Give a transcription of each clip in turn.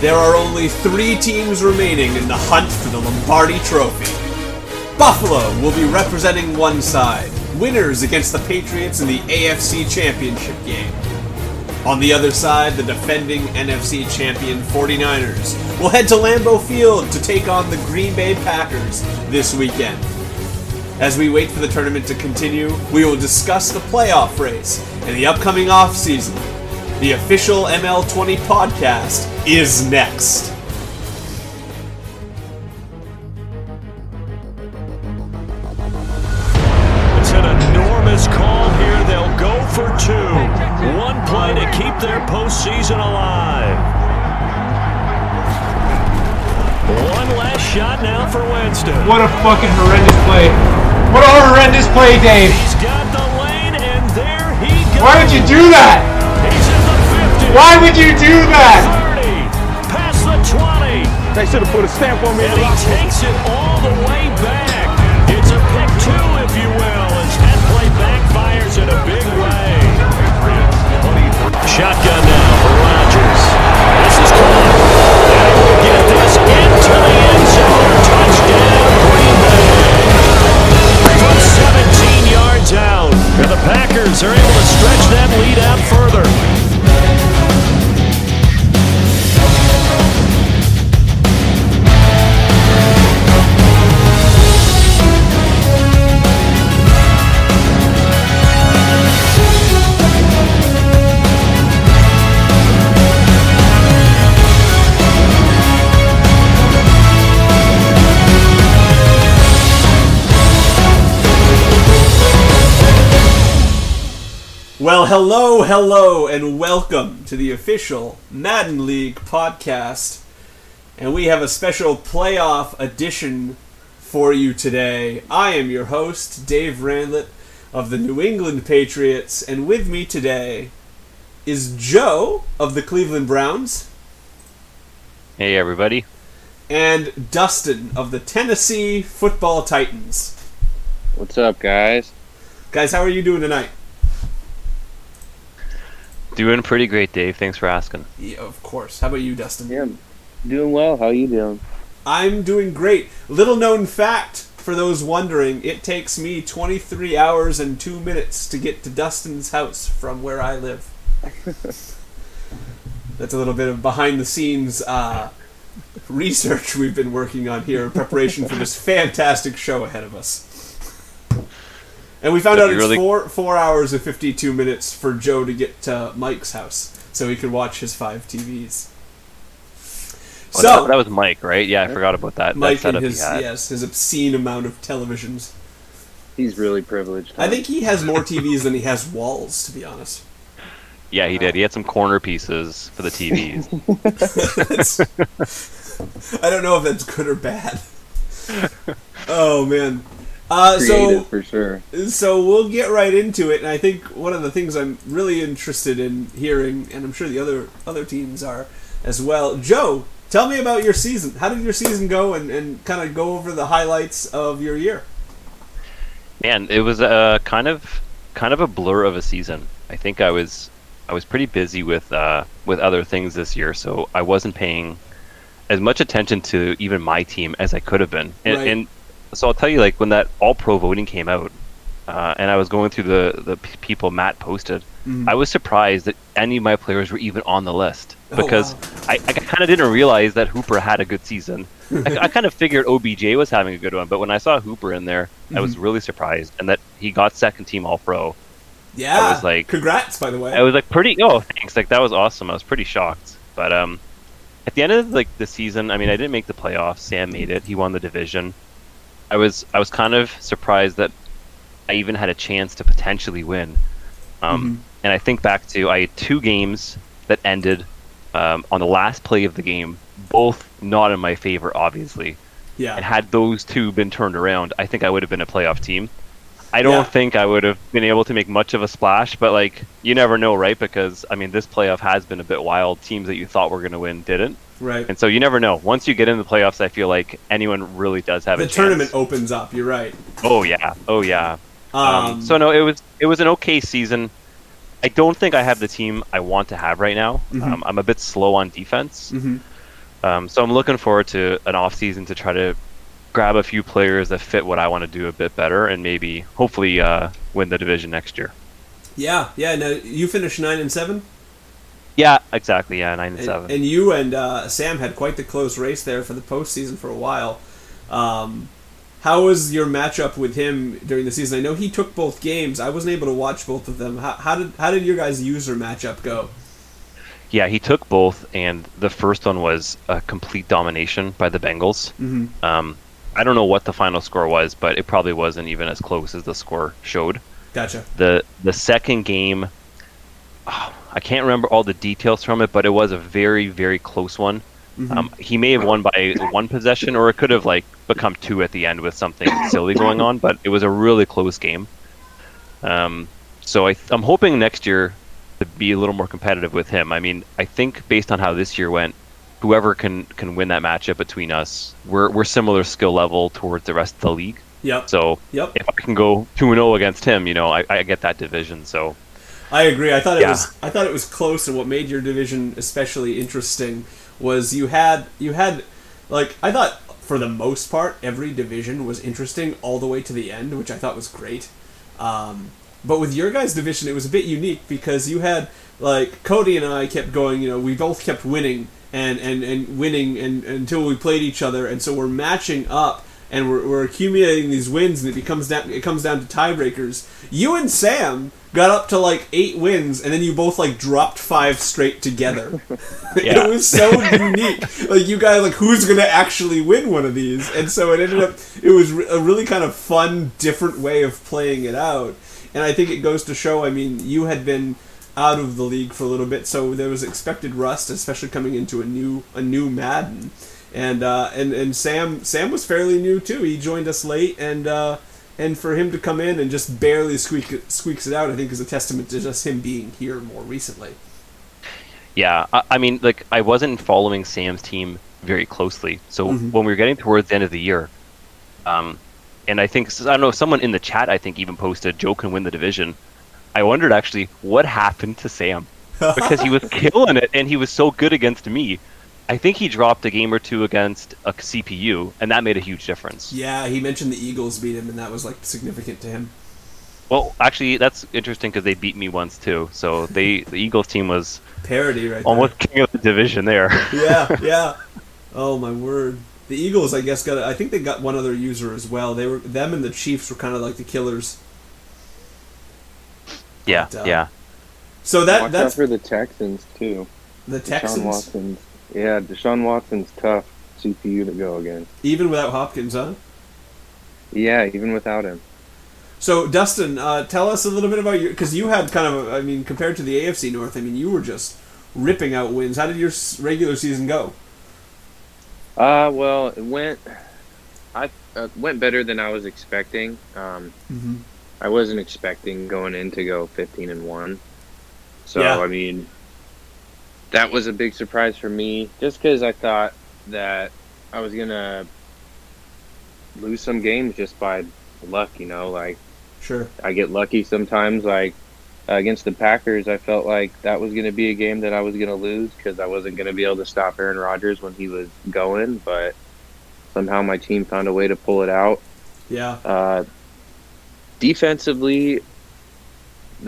there are only three teams remaining in the hunt for the Lombardi Trophy. Buffalo will be representing one side, winners against the Patriots in the AFC Championship game. On the other side, the defending NFC champion 49ers will head to Lambeau Field to take on the Green Bay Packers this weekend. As we wait for the tournament to continue, we will discuss the playoff race and the upcoming offseason. The official ML20 podcast is next. It's an enormous call here. They'll go for two. One play to keep their postseason alive. One last shot now for Winston. What a fucking horrendous play. What a horrendous play, Dave. He's got the lane, and there he goes. Why would you do that? Why would you do that? 30. Past the 20. They should have put a stamp on me. And he takes it all the way back. It's a pick two, if you will, as that play backfires in a big way. Shotgun now for Rodgers. This is caught. And he will get this into the end zone. Touchdown, Green Bay. From 17 yards out. And the Packers are able to stretch that lead out further. Well, hello, hello, and welcome to the official Madden League podcast. And we have a special playoff edition for you today. I am your host, Dave Randlett of the New England Patriots, and with me today is Joe of the Cleveland Browns Hey everybody. and Dustin of the Tennessee Football Titans. What's up, guys? Guys, how are you doing tonight? Doing pretty great, Dave. Thanks for asking. Yeah, of course. How about you, Dustin? Yeah, doing well. How are you doing? I'm doing great. Little known fact for those wondering, it takes me 23 hours and 2 minutes to get to Dustin's house from where I live. That's a little bit of behind the scenes uh, research we've been working on here in preparation for this fantastic show ahead of us. And we found So out you it's really- four four hours and fifty two minutes for Joe to get to Mike's house, so he could watch his five TVs. Oh, so that, that was Mike, right? Yeah, I forgot about that. Mike that and his yes, his obscene amount of televisions. He's really privileged. I think he has more TVs than he has walls, to be honest. Yeah, he did. He had some corner pieces for the TVs. I don't know if that's good or bad. Oh man. Uh, so for sure. so we'll get right into it, and I think one of the things I'm really interested in hearing, and I'm sure the other other teams are as well. Joe, tell me about your season. How did your season go, and, and kind of go over the highlights of your year? Man, it was a kind of kind of a blur of a season. I think I was I was pretty busy with uh, with other things this year, so I wasn't paying as much attention to even my team as I could have been. And, Right. and so I'll tell you, like when that All Pro voting came out, uh, and I was going through the the p- people Matt posted, Mhm. I was surprised that any of my players were even on the list Oh, because wow. I, I kind of didn't realize that Hooper had a good season. I, I kind of figured OBJ was having a good one, but when I saw Hooper in there, I was really surprised, and that he got second team All Pro. Yeah, I was like- congrats, by the way. I was like pretty. Oh, thanks! Like that was awesome. I was pretty shocked, but um, at the end of like the season, I mean, I didn't make the playoffs. Sam made it. He won the division. I was I was kind of surprised that I even had a chance to potentially win. Um, And I think back to I had two games that ended um, on the last play of the game, both not in my favor, obviously. yeah, And had those two been turned around, I think I would have been a playoff team. I don't Yeah. think I would have been able to make much of a splash, but like you never know, right? Because I mean, this playoff has been a bit wild. Teams that you thought were going to win didn't, right. and so you never know. Once you get in the playoffs, I feel like anyone really does have The a chance. tournament opens up. You're right. Oh yeah, oh yeah. Um, Um, so no, it was it was an okay season. I don't think I have the team I want to have right now. Mhm. Um, I'm a bit slow on defense. mhm. Um, so I'm looking forward to an off season to try to grab a few players that fit what I want to do a bit better, and maybe hopefully uh, win the division next year. Yeah, yeah. Now you finished nine and seven, Yeah, exactly. Yeah, nine and, and, seven. and you and uh, Sam had quite the close race there for the postseason for a while. Um, how was your matchup with him during the season? I know he took both games. I wasn't able to watch both of them. How, how did how did your guys' user matchup go? Yeah, he took both, and the first one was a complete domination by the Bengals. Mhm. Um, I don't know what the final score was, but it probably wasn't even as close as the score showed. Gotcha. the The second game, oh, I can't remember all the details from it, but it was a very, very close one. Um, he may have won by one possession, or it could have like become two at the end with something silly going on. But it was a really close game. Um, so I, I'm hoping next year to be a little more competitive with him. I mean, I think based on how this year went, whoever can can win that matchup between us, we're we're similar skill level towards the rest of the league. Yep. So Yep. if I can go two and zero against him, you know, I, I get that division. So I agree. I thought it Yeah. was I thought it was close, and what made your division especially interesting was you had you had like I thought for the most part every division was interesting all the way to the end, which I thought was great. Um, but with your guys' division, it was a bit unique because you had like Cody and I kept going. You know, we both kept winning and and and winning and until we played each other, and so we're matching up and we're, we're accumulating these wins, and it becomes down. It comes down to tiebreakers. You and Sam got up to like eight wins, and then you both like dropped five straight together. Yeah. it was so unique. Like you guys, like who's gonna actually win one of these? And so it ended up. It was a really kind of fun, different way of playing it out. And I think it goes to show. I mean, you had been out of the league for a little bit, so there was expected rust, especially coming into a new a new Madden. And uh, and and Sam Sam was fairly new too. He joined us late, and uh, and for him to come in and just barely squeak it, squeaks it out, I think is a testament to just him being here more recently. Yeah, I, I mean, like I wasn't following Sam's team very closely. So Mhm. when we were getting towards the end of the year, um, and I think I don't know, someone in the chat I think even posted Joe can win the division. I wondered actually what happened to Sam because he was killing it and he was so good against me. I think he dropped a game or two against a CPU, and that made a huge difference. Yeah, he mentioned the Eagles beat him, and that was like significant to him. Well, actually, that's interesting because they beat me once too. So they the Eagles team was Parody, right? almost king of the division there. There. Yeah, yeah. Oh my word. The Eagles, I guess, got. I think they got one other user as well. They were them and the Chiefs were kind of like the killers. Yeah, But, uh, yeah. So that Watch out that's for the Texans too. the Deshaun Texans, Watson's. Yeah, Deshaun Watson's tough CPU to go against. even without Hopkins, huh? Yeah, even without him. So Dustin, uh, tell us a little bit about your because you had kind of. a- I mean, compared to the AFC North, I mean, you were just ripping out wins. How did your regular season go? Uh, well, it went. I uh, went better than I was expecting. Um, Mm-hmm. I wasn't expecting going in to go 15 and one. So Yeah. I mean, that was a big surprise for me, just because I thought that I was gonna lose some games just by luck. You know, like Sure. I get lucky sometimes. Like uh, against the Packers, I felt like that was going to be a game that I was going to lose because I wasn't going to be able to stop Aaron Rodgers when he was going. But somehow my team found a way to pull it out. Yeah. Uh, defensively,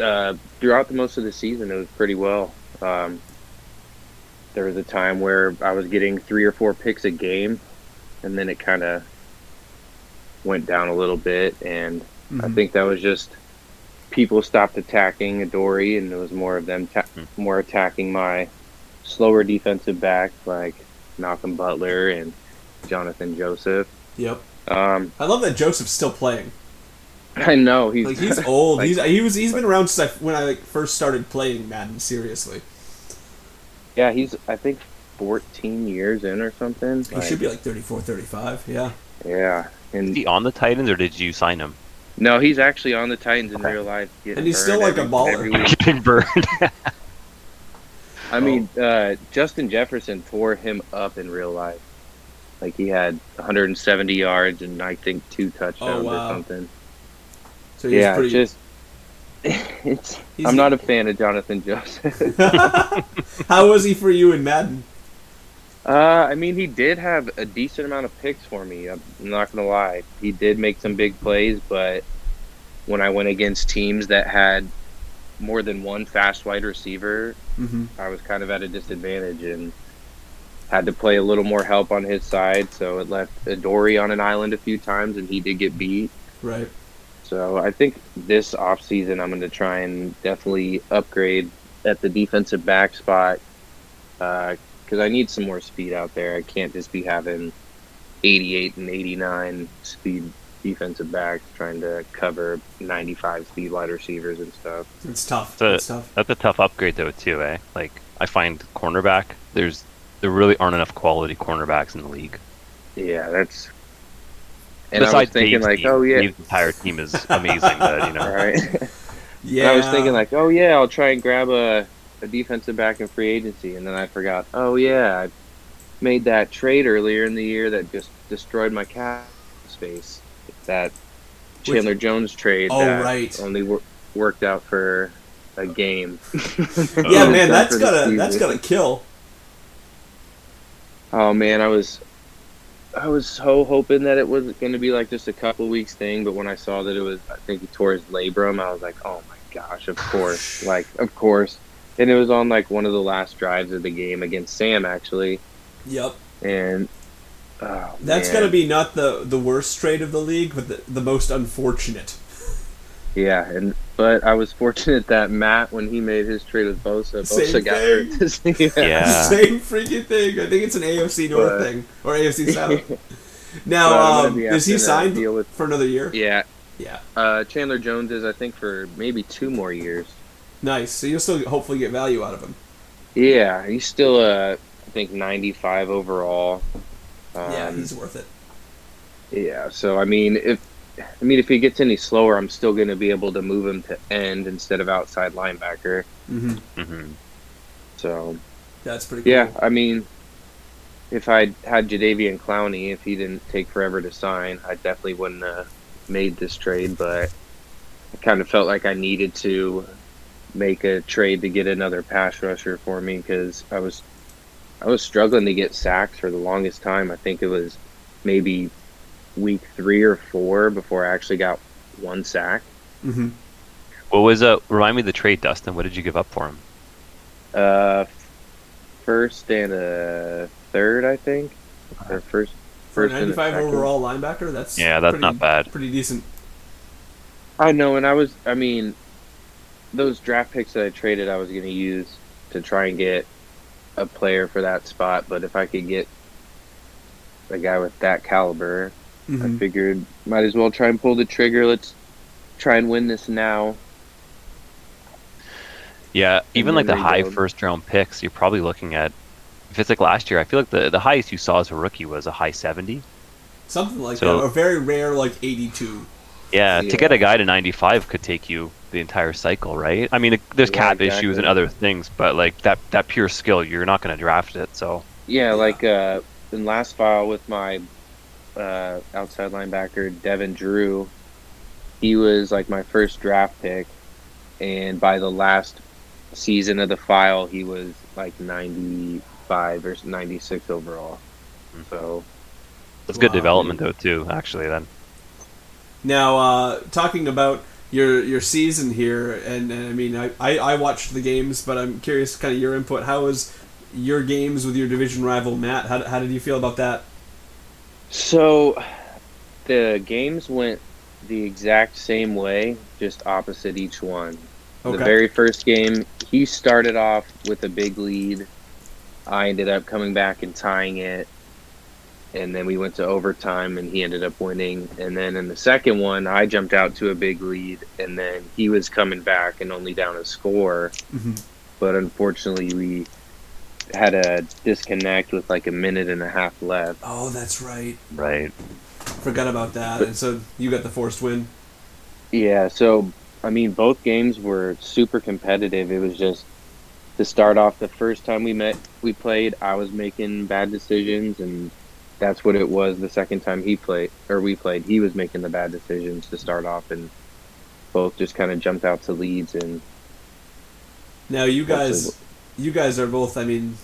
uh, throughout the most of the season, it was pretty well. Um, there was a time where I was getting three or four picks a game, and then it kind of went down a little bit. And I Mhm. think that was just people stopped attacking Adoree', and it was more of them ta- more attacking my slower defensive backs like Malcolm Butler and Johnathan Joseph. Yep. Um, I love that Joseph's still playing. I know he's Like he's old. Like- he's he was he's been around since I, when I like, first started playing Madden seriously. yeah he's I think 14 years in or something. He should be like 34, 35. Yeah. yeah. Is And he on the Titans or did you sign him? no, he's actually on the Titans in Okay. real life. And he's still burned like a baller. every week. Getting burned. I mean, uh, Justin Jefferson tore him up in real life. Like he had 170 yards and I think two touchdowns Oh, wow. or something. So he's yeah, pretty. just it's. He's- I'm not a fan of Johnathan Joseph. How was he for you in Madden? Uh, I mean, he did have a decent amount of picks for me. I'm not gonna lie. He did make some big plays, but when I went against teams that had more than one fast wide receiver, Mm-hmm. I was kind of at a disadvantage and had to play a little more help on his side. So it left Adoree' on an island a few times, and he did get beat. Right. So I think this offseason I'm going to try and definitely upgrade at the defensive back spot because I need some more speed out there. I can't just be having 88 and 89 speed defensive backs trying to cover 95 speed wide receivers and stuff. It's tough. So- it's tough. That's a tough upgrade though too, eh? Like I find cornerback, there's there really aren't enough quality cornerbacks in the league. Yeah, that's. And I was Besides thinking Dave's like, team, oh yeah, Dave's entire team is amazing, but you know, all right. Yeah. And I was thinking like, oh yeah, I'll try and grab a, a defensive back in free agency, and then I forgot. Oh yeah, I made that trade earlier in the year that just destroyed my cap space. That Chandler Jones trade. Oh, that right. Only wor- worked out for a game. yeah, man, Except that's for the gotta that's season. gotta kill. Oh man, I was. I was so hoping that it was going to be like just a couple weeks thing, but when I saw that it was, I think he tore his labrum, I was like, oh my gosh, of course, like of course. And it was on like one of the last drives of the game against Sam actually, Yep. and oh, That's man. gotta be not the the worst trade of the league, but the, the most unfortunate. Yeah. And but I was fortunate that Matt when he made his trade with Bosa, Same Bosa got thing. hurt. yeah. Yeah. Same freaking thing. I think it's an AFC North But- thing or AFC South. Now, um, is he signed deal with- for another year? yeah. Yeah. Uh, Chandler Jones is I think for maybe two more years. Nice. So you'll still hopefully get value out of him. Yeah, he's still uh, I think 95 overall. Um, yeah, he's worth it. yeah. So I mean, if I mean if he gets any slower, I'm still going to be able to move him to end instead of outside linebacker. hmm hmm So That's pretty cool. yeah, I mean, if I had Jadeveon Clowney, if he didn't take forever to sign, I definitely wouldn't have made this trade. But I kind of felt like I needed to make a trade to get another pass rusher for me because I was I was struggling to get sacks for the longest time. I think it was maybe week three or four before I actually got one sack. hmm What was uh remind me of the trade, Dustin? What did you give up for him? Uh, first and a third, I think, or first. For a first and a 95 second. overall linebacker, that's Yeah, that's pretty, not bad. Pretty decent. I know, and I was, I mean, those draft picks that I traded, I was going to use to try and get a player for that spot. But if I could get a guy with that caliber, I Mhm. figured might as well try and pull the trigger. Let's try and win this now. Yeah, even like the then high rebuild. first round picks, you're probably looking at if it's like last year, I feel like the, the highest you saw as a rookie was a high seventy. Something like So- that. A very rare, like 82. Yeah, Yeah. to get a guy to ninety five could take you the entire cycle, right? I mean, there's Yeah, cap issues and other things, but like that that pure skill, you're not going to draft it. So Yeah, Yeah. like uh, in last file with my uh, outside linebacker Devin Drew, he was like my first draft pick, and by the last season of the file, he was like ninety five or ninety six overall. So it's good Wow. development though too. Actually, then Now, uh, talking about your your season here, and, and I mean, I, I, I watched the games, but I'm curious, kind of your input. How was your games with your division rival Matt? How, how did you feel about that? So the games went the exact same way, just opposite each one. Okay. The very first game, he started off with a big lead. I ended up coming back and tying it. And then we went to overtime and he ended up winning. And then in the second one, I jumped out to a big lead and then he was coming back and only down a score. Mhm. But unfortunately, we had a disconnect with like a minute and a half left. Oh, that's right. right. Forgot about that. And so you got the forced win. Yeah, so I mean, both games were super competitive. It was just to start off the first time we met, we played. I was making bad decisions, and that's what it was. The second time he played or we played, he was making the bad decisions to start off, and both just kind of jumped out to leads. And Now you guys. You guys are both. I mean,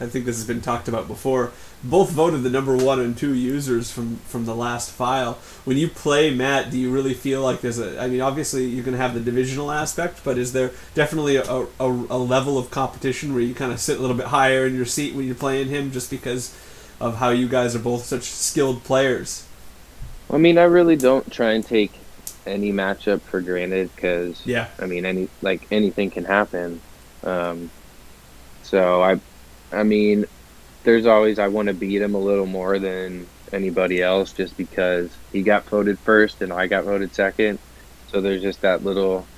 I think this has been talked about before. Both voted the number one and two users from from the last file. When you play Matt, do you really feel like there's a? I mean, obviously you can have the divisional aspect, but is there definitely a, a, a level of competition where you kind of sit a little bit higher in your seat when you're playing him, just because of how you guys are both such skilled players? I mean, I really don't try and take any matchup for granted because Yeah. I mean, any like anything can happen. Um, so I, I mean, there's always I want to beat him a little more than anybody else just because he got voted first and I got voted second. So there's just that little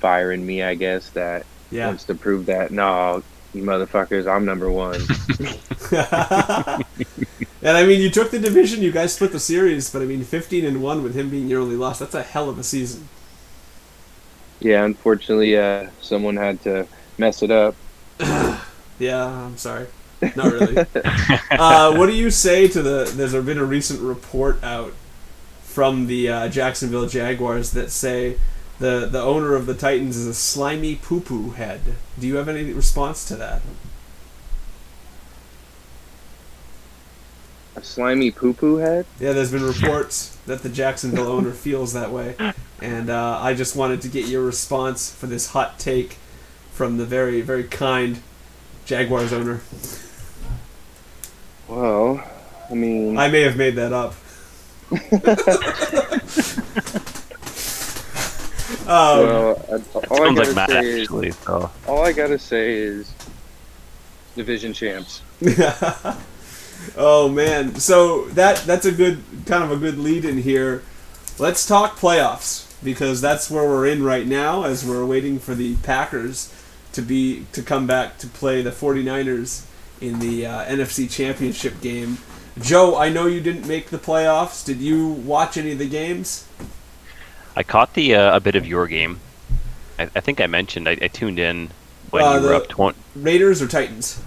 fire in me, I guess, that Yeah. wants to prove that no, you motherfuckers, I'm number one. and I mean, you took the division. You guys split the series, but I mean, fifteen and one with him being your only loss. That's a hell of a season. yeah, unfortunately, uh, someone had to mess it up. Yeah, I'm sorry. Not really. uh, what do you say to the? There's been a recent report out from the uh, Jacksonville Jaguars that say the the owner of the Titans is a slimy poo poo head. Do you have any response to that? A slimy poo poo head. Yeah, there's been reports that the Jacksonville owner feels that way, and uh, I just wanted to get your response for this hot take from the very very kind Jaguars owner. Well, I mean, I may have made that up. um, well, I, all I Sounds gotta like Matt say is, actually. So all I gotta say is division champs. oh man, so that that's a good kind of a good lead in here. Let's talk playoffs because that's where we're in right now as we're waiting for the Packers to be to come back to play the 49ers in the uh, NFC Championship game. Joe, I know you didn't make the playoffs. Did you watch any of the games? I caught the uh, a bit of your game. I, I think I mentioned I, I tuned in when Uh, you were up twenty. Raiders or Titans?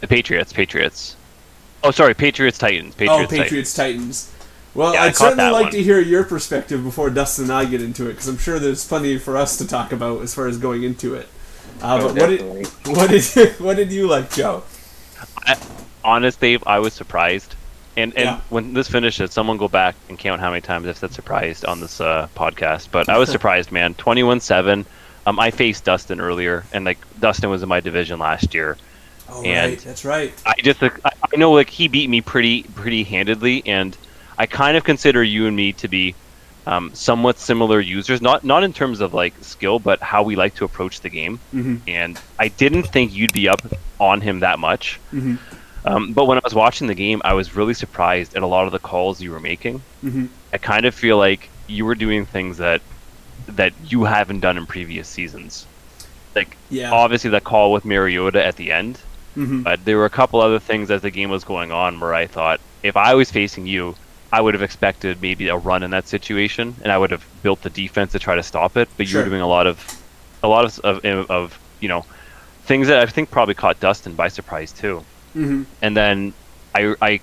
The Patriots, Patriots. Oh, sorry, Patriots, Titans, Patriots, oh, Patriots Titans. Well, Yeah, I I'd certainly like one. to hear your perspective before Dustin and I get into it, because I'm sure there's plenty for us to talk about as far as going into it. Uh, Oh, but what did definitely. what did what did you like, Joe? Titans. Honest, Dave, I was surprised. And and Yeah. when this finishes, someone go back and count how many times I've said surprised on this uh, podcast. But I was surprised, man. Twenty-one seven. Um, I faced Dustin earlier, and like Dustin was in my division last year. Oh, And- right, that's right. I just I I know like he beat me pretty pretty handedly, and I kind of consider you and me to be um, somewhat similar users. Not not in terms of like skill, but how we like to approach the game. Mhm. And I didn't think you'd be up on him that much. Mhm. Um, but when I was watching the game, I was really surprised at a lot of the calls you were making. Mhm. I kind of feel like you were doing things that that you haven't done in previous seasons. Like Yeah. obviously that call with Mariota at the end, Mhm. but there were a couple other things as the game was going on where I thought if I was facing you, I would have expected maybe a run in that situation, and I would have built the defense to try to stop it. But you Sure. were doing a lot of, a lot of, of, of you know, things that I think probably caught Dustin by surprise too. Mhm. And then I, I,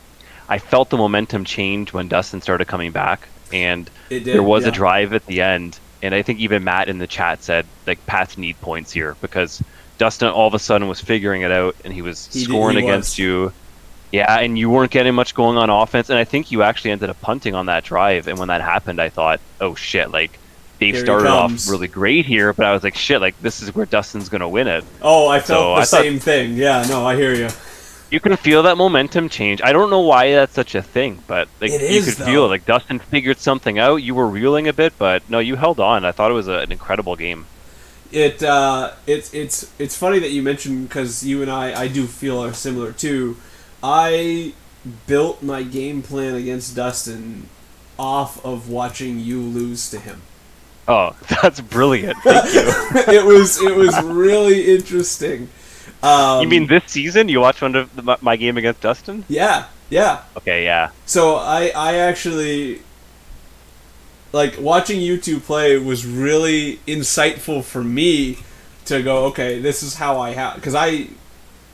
I felt the momentum change when Dustin started coming back, and did. there was yeah. a drive at the end, and I think even Matt in the chat said like Pats need points here because Dustin all of a sudden was figuring it out and he was He did- scoring he against was. you. Yeah, and you weren't getting much going on offense, and I think you actually ended up punting on that drive. And when that happened, I thought, oh shit, like they started off really great here, but I was like, shit, like this is where Dustin's gonna win it. Oh, I felt So the I thought- same thing. Yeah, no, I hear you. You can feel that momentum change. I don't know why that's such a thing, but like It you is, could though. feel it. Like Dustin figured something out. You were reeling a bit, but no, you held on. I thought it was a, an incredible game. It uh, it's it's it's funny that you mentioned because you and I I do feel are similar too. I built my game plan against Dustin off of watching you lose to him. Oh, that's brilliant. Thank you. it was it was really interesting. Um, you mean this season? You watched one of the, my, my game against Dustin? Yeah, yeah. Okay, yeah. So I I actually like watching you two play was really insightful for me to go okay this is how I have because I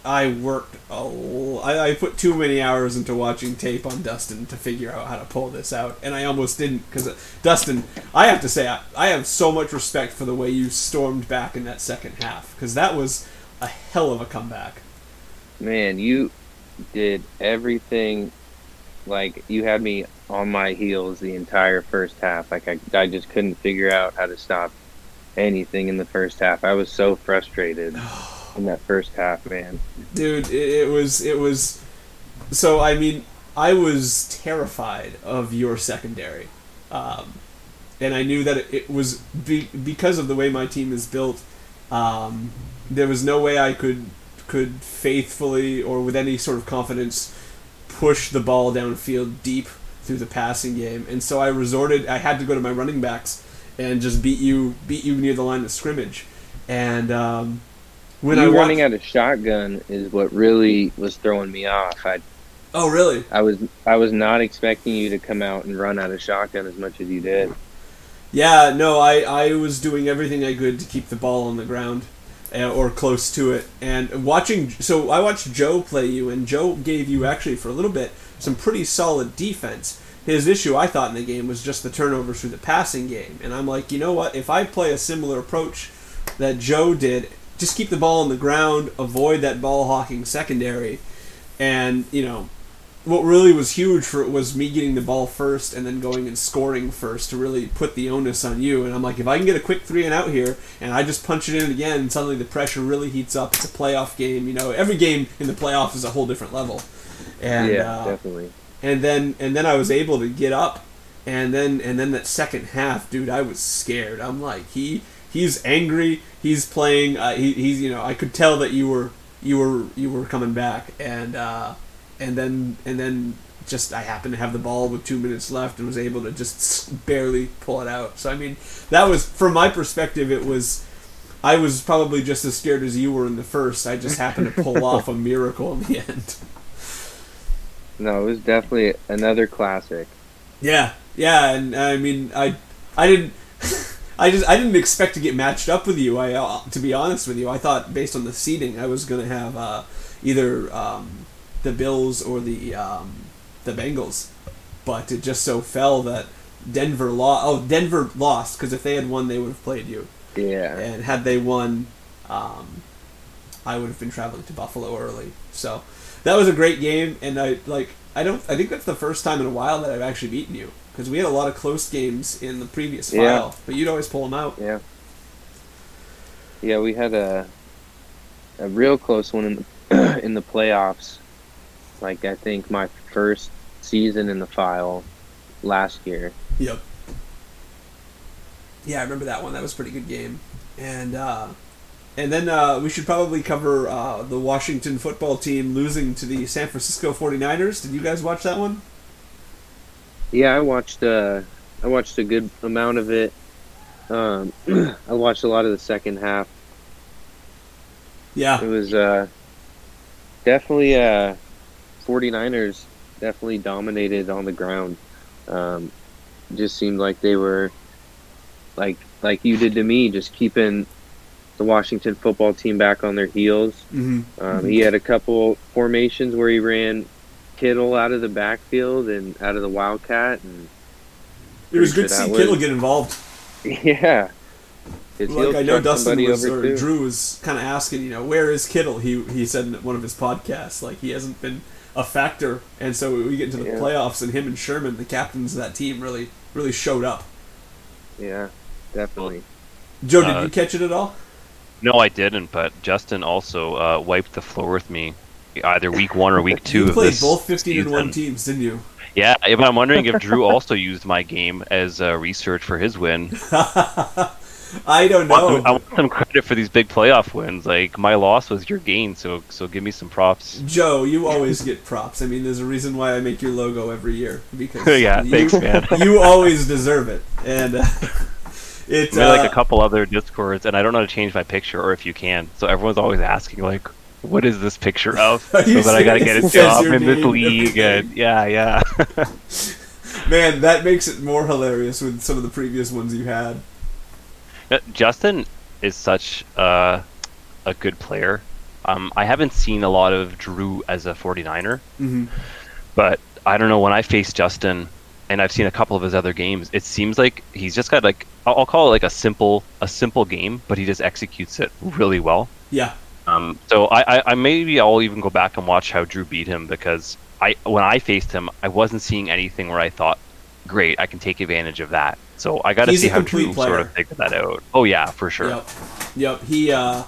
I worked a l- I, I put too many hours into watching tape on Dustin to figure out how to pull this out and I almost didn't because uh, Dustin I have to say I, I have so much respect for the way you stormed back in that second half because that was a hell of a comeback Man, you did everything. Like you had me on my heels the entire first half. Like I, I just couldn't figure out how to stop anything in the first half. I was so frustrated in that first half, man. dude it, it was it was so i mean i was terrified of your secondary um, and i knew that it, was be, because of the way my team is built um, there was no way i could could faithfully or with any sort of confidence push the ball downfield deep through the passing game and so i resorted i had to go to my running backs and just beat you beat you near the line of scrimmage and um, when you I running out of shotgun is what really was throwing me off. I oh really I was I was not expecting you to come out and run out of shotgun as much as you did. Yeah, no, I, I was doing everything I could to keep the ball on the ground uh, or close to it. And watching, so I watched Joe play you, and Joe gave you actually for a little bit some pretty solid defense. His issue, I thought, in the game was just the turnovers through the passing game. And I'm like, you know what? If I play a similar approach that Joe did, just keep the ball on the ground, avoid that ball hawking secondary, and, you know, what really was huge for it was me getting the ball first and then going and scoring first to really put the onus on you. And I'm like, if I can get a quick three and out here, and I just punch it in again, and suddenly the pressure really heats up. It's a playoff game. You know, every game in the playoff is a whole different level. And yeah, uh, definitely. and then and then I was able to get up, and then and then that second half, dude, I was scared. I'm like, he he's angry. He's playing. Uh, he, he's you know, I could tell that you were you were you were coming back, and uh, and then and then just I happened to have the ball with two minutes left and was able to just barely pull it out. So I mean, that was from my perspective, it was. I was probably just as scared as you were in the first. I just happened to pull off a miracle in the end. No, it was definitely another classic. Yeah, yeah, and I mean, I, I didn't, I just, I didn't expect to get matched up with you. I, uh, to be honest with you, I thought based on the seating, I was gonna have uh, either um, the Bills or the um, the Bengals, but it just so fell that Denver lost. Oh, Denver lost because if they had won, they would have played you, Yeah. and had they won, um, I would have been traveling to Buffalo early. So that was a great game, and I like. I don't. I think that's the first time in a while that I've actually beaten you because we had a lot of close games in the previous Yeah. file, but you'd always pull them out. Yeah. Yeah, we had a a real close one in the in the playoffs. Like I think my first season in the file last year. Yep. Yeah, I remember that one. That was a pretty good game, and uh, and then uh, we should probably cover uh, the Washington football team losing to the San Francisco 49ers. Did you guys watch that one? Yeah, I watched uh I watched a good amount of it. Um I watched a lot of the second half. Yeah. It was uh definitely uh 49ers definitely dominated on the ground. Um just seemed like they were like like you did to me just keeping the Washington football team back on their heels. Mm-hmm. Um, he had a couple formations where he ran Kittle out of the backfield and out of the Wildcat and It was Pretty good to see Kittle was- get involved. Yeah, Like I know truck Dustin was or too. Drew was kind of asking, you know, where is Kittle? He he said in one of his podcasts, like he hasn't been a factor, and so we get into the Yeah. playoffs, and him and Sherman, the captains of that team, really really showed up. Yeah, definitely. Joe, did Uh, you catch it at all? No, I didn't. But Justin also uh, wiped the floor with me, either week one or week two. You played both fifteen and one teams, didn't you? Yeah, but I'm wondering if Drew also used my game as uh, research for his win. I don't I want, know. I want some credit for these big playoff wins. Like my loss was your gain, so so give me some props. Joe, you always get props. I mean, there's a reason why I make your logo every year because Yeah, you, thanks, man. you always deserve it, and uh, it I like uh, a couple other discords, and I don't know how to change my picture, or if you can. So everyone's always asking, like, "What is this picture of?" So that I gotta get a job in this league, and yeah, yeah. man, that makes it more hilarious with some of the previous ones you had. Uh, Justin is such uh, a good player. Um, I haven't seen a lot of Drew as a 49er, Mm-hmm. but I don't know when I face Justin, and I've seen a couple of his other games. It seems like he's just got like I'll I'll call it like a simple a simple game, but he just executes it really well. Yeah, Um, so I, I, I maybe I'll even go back and watch how Drew beat him because I when I faced him, I wasn't seeing anything where I thought, great, I can take advantage of that. So I got to see how Drew player. sort of figured that out. Oh yeah, for sure. Yep. Yep. He uh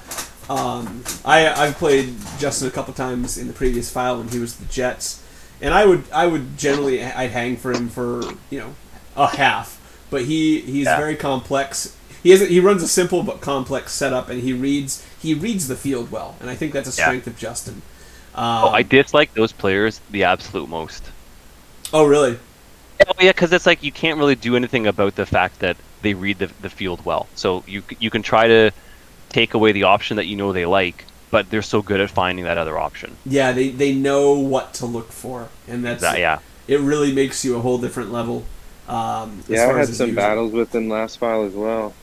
um I I've played Justin a couple times in the previous file when he was the Jets. And I would I would generally I'd hang for him for, you know, a half. But he he's Yeah. very complex. He has he runs a simple but complex setup and he reads he reads the field well. And I think that's a Yeah. strength of Justin. Um, Oh, I dislike those players the absolute most. oh really? Oh yeah, because it's like you can't really do anything about the fact that they read the, the field well. So you you can try to take away the option that you know they like, but they're so good at finding that other option. Yeah, they, they know what to look for, and that's That, yeah, it. Really makes you a whole different level. Um, as Yeah, far I had his some user. battles with them last file as well.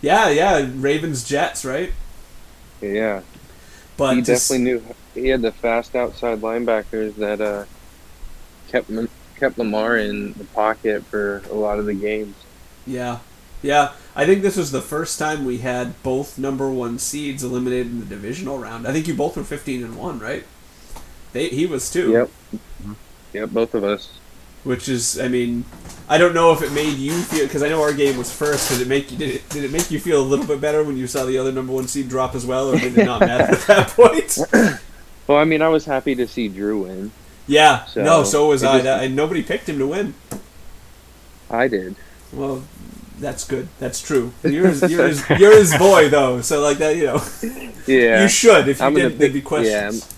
Yeah, yeah, Ravens Jets, right? Yeah, But he definitely knew. He had the fast outside linebackers that uh, kept kept Lamar in the pocket for a lot of the games. yeah, yeah. I think this was the first time we had both number one seeds eliminated in the divisional round. I think you both were fifteen and one, right? They, he was too. Yep. Yep, both of us. Which is, I mean, I don't know if it made you feel because I know our game was first. Did it make you? Did it? Did it make you feel a little bit better when you saw the other number one seed drop as well, or did it not matter at that point? Well, I mean, I was happy to see Drew win. Yeah, So, no, so was I. just- That, and nobody picked him to win. I did. Well, that's good. That's true. You're his, you're his, you're his boy, though. So like that, you know, Yeah. you should. If you I'm gonna did, there'd be questions.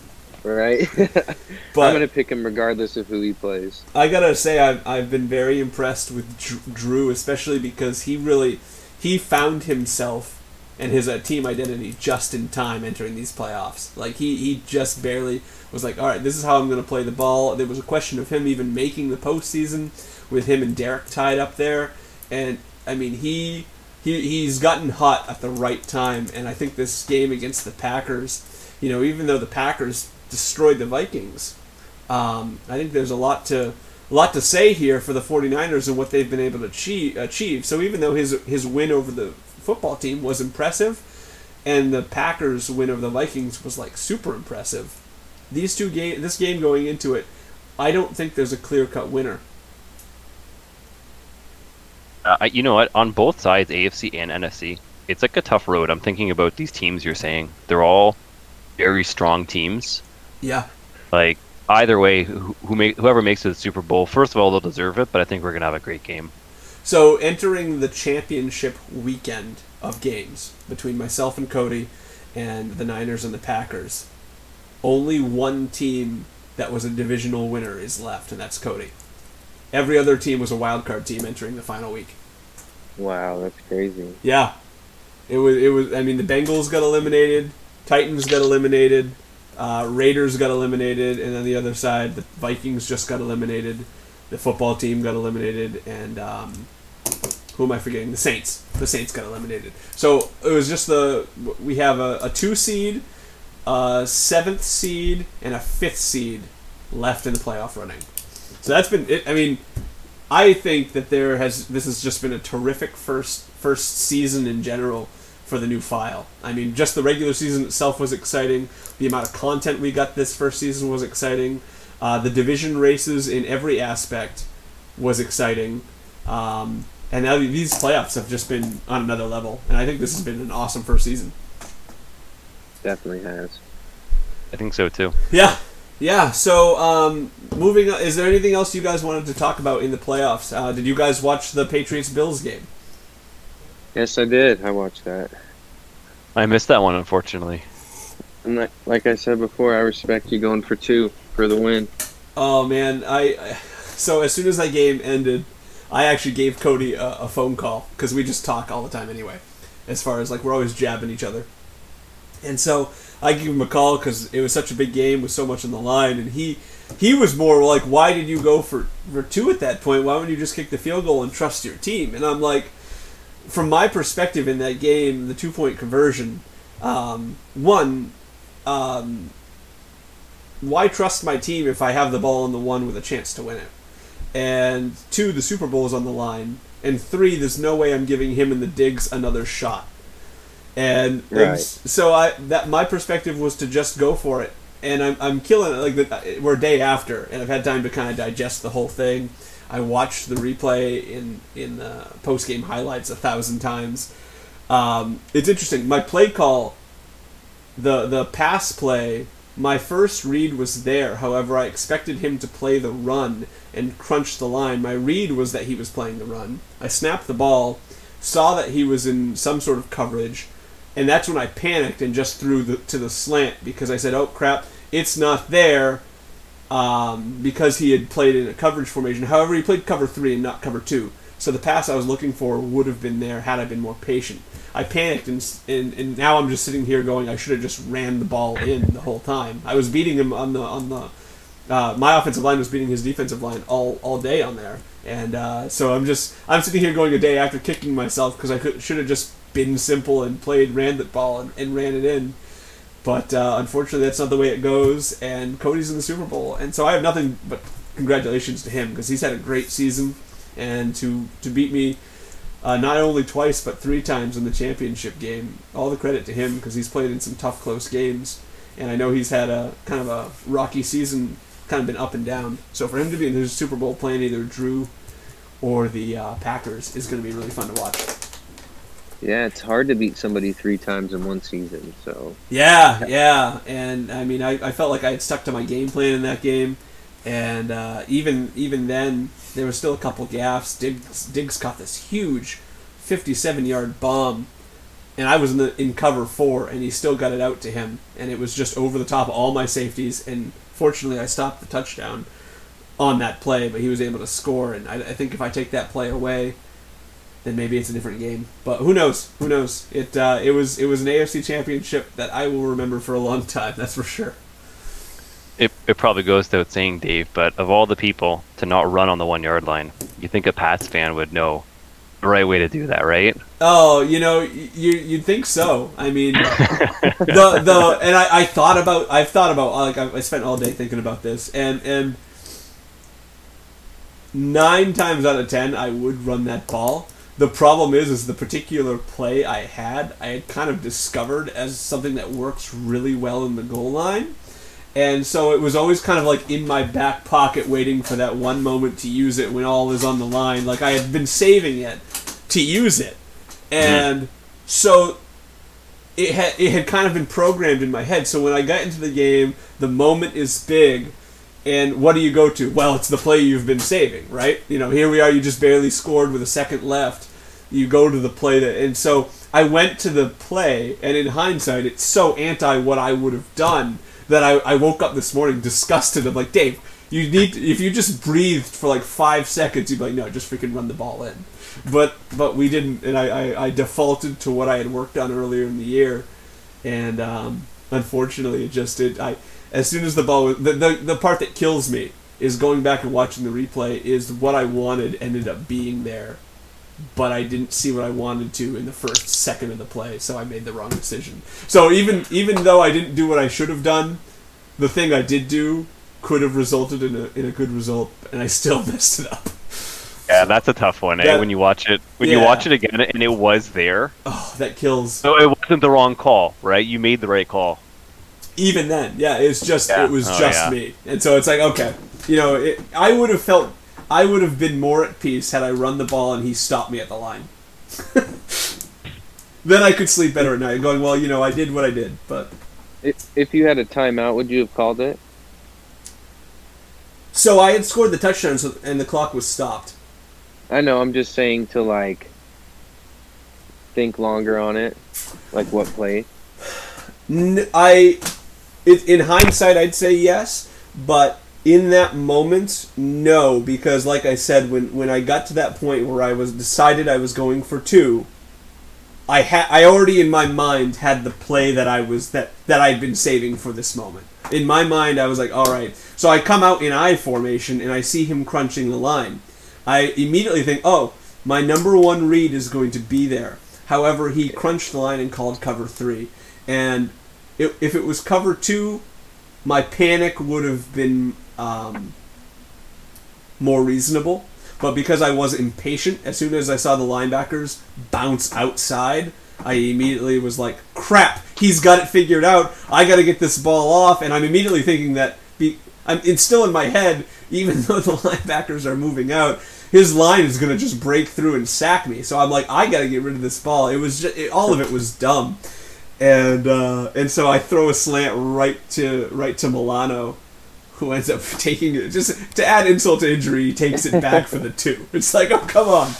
Right. but I'm gonna pick him regardless of who he plays. I gotta say, I've, I've been very impressed with Drew, especially because he really he found himself and his uh, team identity just in time entering these playoffs. Like he he just barely was like, all right, this is how I'm gonna play the ball. There was a question of him even making the postseason with him and Derek tied up there, and I mean he. He, he's gotten hot at the right time, and I think this game against the Packers, you know, even though the Packers destroyed the Vikings, um, I think there's a lot to a lot to say here for the 49ers and what they've been able to achieve. achieve. So even though his his win over the football team was impressive, and the Packers win over the Vikings was like super impressive, these two game this game going into it, I don't think there's a clear cut winner. uh, you know what? On both sides, AFC and NFC, it's like a tough road. I'm thinking about these teams you're saying. They're all very strong teams. Yeah, Like either way, who, who make, whoever makes it to the Super Bowl, first of all, they'll deserve it. But I think we're gonna have a great game. So entering the championship weekend of games between myself and Cody and the Niners and the Packers, only one team that was a divisional winner is left, and that's Cody. Every other team was a wild card team entering the final week. Wow, that's crazy. Yeah, it was. It was. I mean, the Bengals got eliminated, Titans got eliminated, uh, Raiders got eliminated, and on the other side, the Vikings just got eliminated. The football team got eliminated, and um, who am I forgetting? The Saints. The Saints got eliminated. So it was just the we have a, a two seed, a seventh seed, and a fifth seed left in the playoff running. So that's been it. I mean, I think that there has this has just been a terrific first first season in general for the new file. I mean, just the regular season itself was exciting. The amount of content we got this first season was exciting. Uh, the division races in every aspect was exciting. Um, and now these playoffs have just been on another level. And I think this has been an awesome first season. Definitely has. I think so too. Yeah, yeah. So um, moving, on, is there anything else you guys wanted to talk about in the playoffs? Uh, did you guys watch the Patriots Bills game? Yes, I did. I watched that. I missed that one, unfortunately. And like, like I said before, I respect you going for two for the win. Oh man, I, I so as soon as that game ended, I actually gave Cody a, a phone call because we just talk all the time anyway. As far as like we're always jabbing each other, and so I gave him a call because it was such a big game with so much on the line, and he he was more like, "Why did you go for for two at that point? Why wouldn't you just kick the field goal and trust your team?" And I'm like, from my perspective in that game, the two point conversion, um, one. Um, why trust my team if I have the ball on the one with a chance to win it? And two, the Super Bowl is on the line. And three, there's no way I'm giving him and the Diggs another shot. and, and Right. s- so I that my perspective was to just go for it, and I'm I'm killing it. Like the, we're a day after, and I've had time to kind of digest the whole thing. I watched the replay in in the post game highlights a thousand times. Um, it's interesting. My play call, the the pass play, my first read was there. However, I expected him to play the run and crunch the line. My read was that he was playing the run. I snapped the ball, saw that he was in some sort of coverage, and that's when I panicked and just threw the, to the slant because I said, "Oh crap, it's not there." Um, because he had played in a coverage formation. However, he played cover three and not cover two. So the pass I was looking for would have been there had I been more patient. I panicked and, and, and now I'm just sitting here going I should have just ran the ball in the whole time. I was beating him on the on the uh, my offensive line was beating his defensive line all, all day on there, and uh, so I'm just I'm sitting here going a day after kicking myself because I could should have just been simple and played ran the ball and, and ran it in, but uh, unfortunately that's not the way it goes. And Cody's in the Super Bowl, and so I have nothing but congratulations to him because he's had a great season, and to to beat me uh, not only twice but three times in the championship game. All the credit to him because he's played in some tough, close games, and I know he's had a kind of a rocky season, kind of been up and down. So for him to be in the Super Bowl playing either Drew or the uh, Packers is going to be really fun to watch. Yeah, it's hard to beat somebody three times in one season. So Yeah, yeah, and I mean, I, I felt like I had stuck to my game plan in that game, and uh, even even then, there was still a couple gaffes. Diggs, Diggs caught this huge, fifty-seven yard bomb, and I was in the in cover four, and he still got it out to him, and it was just over the top of all my safeties, and fortunately, I stopped the touchdown on that play, but he was able to score, and I, I think if I take that play away. Then maybe it's a different game, but who knows? Who knows? It uh, it was it was an AFC championship that I will remember for a long time. That's for sure. It, it probably goes without saying, Dave, but of all the people to not run on the one yard line, you think a Pats fan would know the right way to do that, right? Oh, you know, you you'd think so. I mean, the the and I, I thought about I've thought about like I I spent all day thinking about this and and nine times out of ten I would run that ball. The problem is, is the particular play I had I had kind of discovered as something that works really well in the goal line. And so it was always kind of like in my back pocket, waiting for that one moment to use it when all is on the line. Like I had been saving it to use it, and so it had it had kind of been programmed in my head. So when I got into the game, the moment is big, and what do you go to? Well, it's the play you've been saving, right? You know, here we are. You just barely scored with a second left. You go to the play that, and so I went to the play, and in hindsight, it's so anti what I would have done that I, I woke up this morning disgusted. I'm like, Dave, you need to, if you just breathed for like five seconds, you'd be like, no, just freaking run the ball in. But but we didn't, and I, I, I defaulted to what I had worked on earlier in the year, and um, unfortunately, it just it I as soon as the ball was, the, the the part that kills me is going back and watching the replay is what I wanted ended up being there, but I didn't see what I wanted to in the first second of the play, so I made the wrong decision. So even even though I didn't do what I should have done, the thing I did do could have resulted in a in a good result, and I still messed it up. Yeah, that's a tough one, eh? That- when you watch it, when you watch it again, and it was there, Oh, that kills. so it wasn't the wrong call, right? You made the right call. Even then, yeah, it's just Yeah. it was Oh, just yeah. me, and so it's like okay, you know, it, I would have felt I would have been more at peace had I run the ball and he stopped me at the line. then I could sleep better at night, going, well, you know, I did what I did, but if, if you had a timeout, would you have called it? so I had scored the touchdown, so, and the clock was stopped. I know. I'm just saying to like think longer on it, like what play. N- I, it, in hindsight, I'd say yes, but in that moment, no, because like I said, when when I got to that point where I was decided I was going for two, I had I already in my mind had the play that I was that that I'd been saving for this moment. In my mind, I was like, all right. So I come out in I formation and I see him crunching the line. I immediately think, oh, my number one read is going to be there. However, he crunched the line and called cover three. And i if it was cover two, my panic would have been um, more reasonable. But because I was impatient, as soon as I saw the linebackers bounce outside, I immediately was like, "Crap! He's got it figured out. I got to get this ball off." And I'm immediately thinking that be, I'm, it's still in my head, even though the linebackers are moving out. His line is gonna just break through and sack me. So I'm like, I got to get rid of this ball. It was just, it, all of it was dumb, and uh, and so I throw a slant right to right to Milano, who ends up taking it. Just to add insult to injury, he takes it back for the two. It's like, oh come on.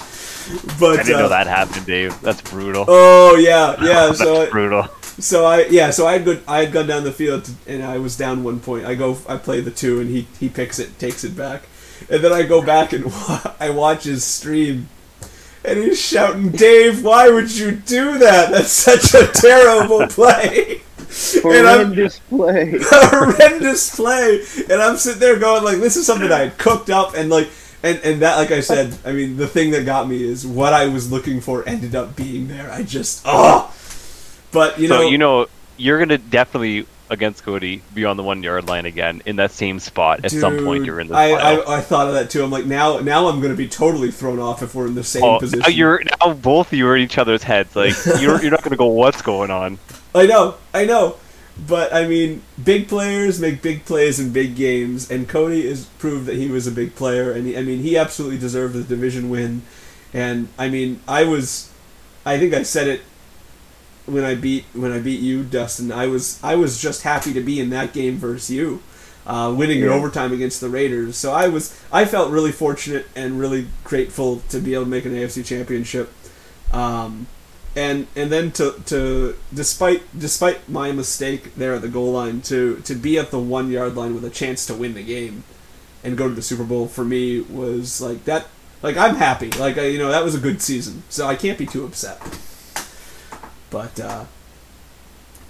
But I didn't uh, know that happened, Dave. That's brutal. Oh yeah, yeah. So I- brutal. so I yeah, so I had good I had gone down the field and I was down one point. I go I play the two and he he picks it, takes it back, and then I go back and I watch his stream, and he's shouting, "Dave, why would you do that? That's such a terrible play." And I'm- Horrendous play. horrendous play. And I'm sitting there going like, this is something I had cooked up and like, and and that like I said, I mean the thing that got me is what I was looking for ended up being there. I just oh, but you so know, you know you're gonna definitely against Cody be on the one yard line again in that same spot at some point dude, during the I. I I thought of that too. I'm like now now I'm gonna be totally thrown off if we're in the same Oh, position. now you're now both of you are in each other's heads. Like you're you're not gonna go. What's going on? I know, I know. But I mean, big players make big plays in big games, and Cody has proved that he was a big player, and he, I mean, he absolutely deserved the division win. And I mean, I was, I think I said it when I beat when I beat you, Dustin. I was I was just happy to be in that game versus you, uh, winning in Yeah. overtime against the Raiders. So I was I felt really fortunate and really grateful to be able to make an AFC championship. Um, and and then to to despite despite my mistake there at the goal line to to be at the one yard line with a chance to win the game and go to the Super Bowl for me was like that like I'm happy like I, you know that was a good season so I can't be too upset but uh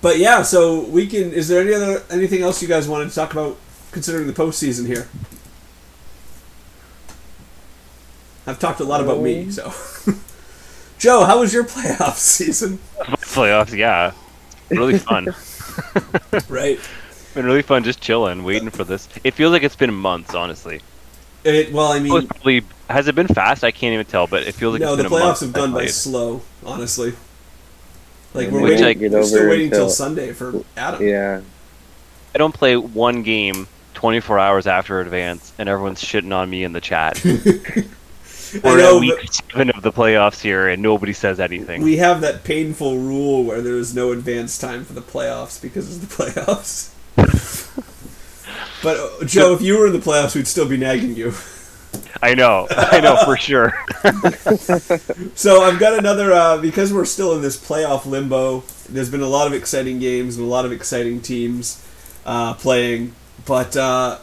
but yeah so we can is there any other anything else you guys wanted to talk about considering the postseason here I've talked a lot about me so Joe how was your playoff season Playoffs, yeah, really fun. right been really fun just chilling, waiting for this. It feels like it's been months, honestly. It, well, I It mean, probably has it been fast? I can't even tell, but it feels like no, it's the been a month playoffs have since gone by slow. Honestly, like we're they waiting. can't get we're still waiting until until- Sunday for Adam. Yeah. I don't play one game 24 hours after advance, and everyone's shitting on me in the chat. We're know, at week seven of the playoffs here, and nobody says anything. we have that painful rule where there is no advance time for the playoffs because of the playoffs. but uh, Joe, if you were in the playoffs, we'd still be nagging you. I know, I know for sure. So I've got another uh, because we're still in this playoff limbo. There's been a lot of exciting games and a lot of exciting teams uh, playing, but uh,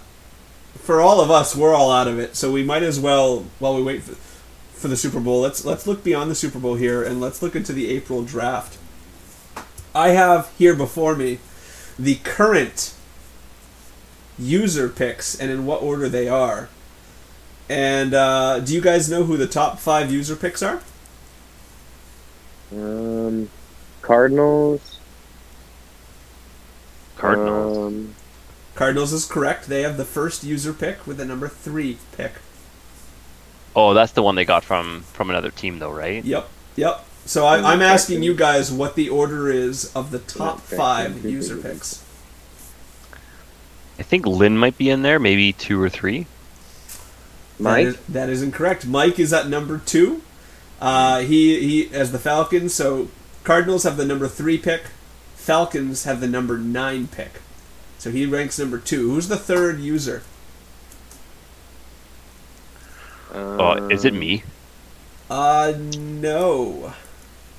for all of us, we're all out of it. So we might as well, while we wait for, for the Super Bowl, let's let's look beyond the Super Bowl here and let's look into the April draft. I have here before me the current user picks and in what order they are. And uh, do you guys know who the top five user picks are? Um, Cardinals. Cardinals. Um, Cardinals is correct. They have the first user pick with the number three pick. oh, that's the one they got from from another team, though, right? Yep, yep. So I, I'm asking you guys what the order is of the top five user picks. I think Lynn might be in there, maybe two or three. Mike. That is, that is incorrect. Mike is at number two. Uh, he he as the Falcons. So Cardinals have the number three pick. Falcons have the number nine pick. So he ranks number two. Who's the third user? Oh, is it Um, me? Uh, no.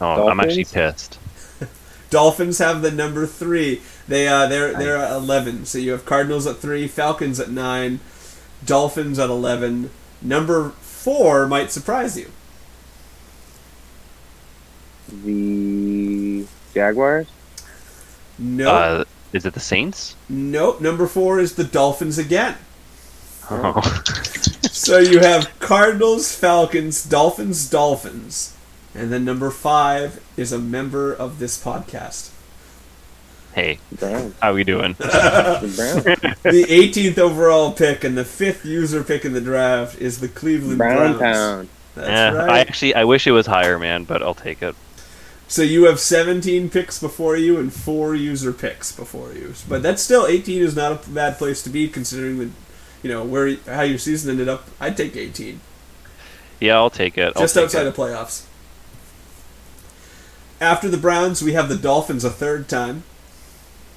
Oh, I'm actually pissed. Dolphins have the number three. They uh, they're they're at eleven. So you have Cardinals at three, Falcons at nine, Dolphins at eleven. Number four might surprise you. The Jaguars. Nope. Uh, is it the Saints? nope. Number four is the Dolphins again. Oh. So you have Cardinals, Falcons, Dolphins, Dolphins, and then number five is a member of this podcast. Hey, Browns. how we doing? The The 18th overall pick and the fifth user pick in the draft is the Cleveland Brown Browns. Town. That's Yeah, right. I actually I wish it was higher, man, but I'll take it. So you have 17 picks before you and four user picks before you. But that's still 18 is not a bad place to be considering the, you know, where how your season ended up. I'd take 18 Yeah, I'll take it. I'll just take outside it. of playoffs. After the Browns, we have the Dolphins a third time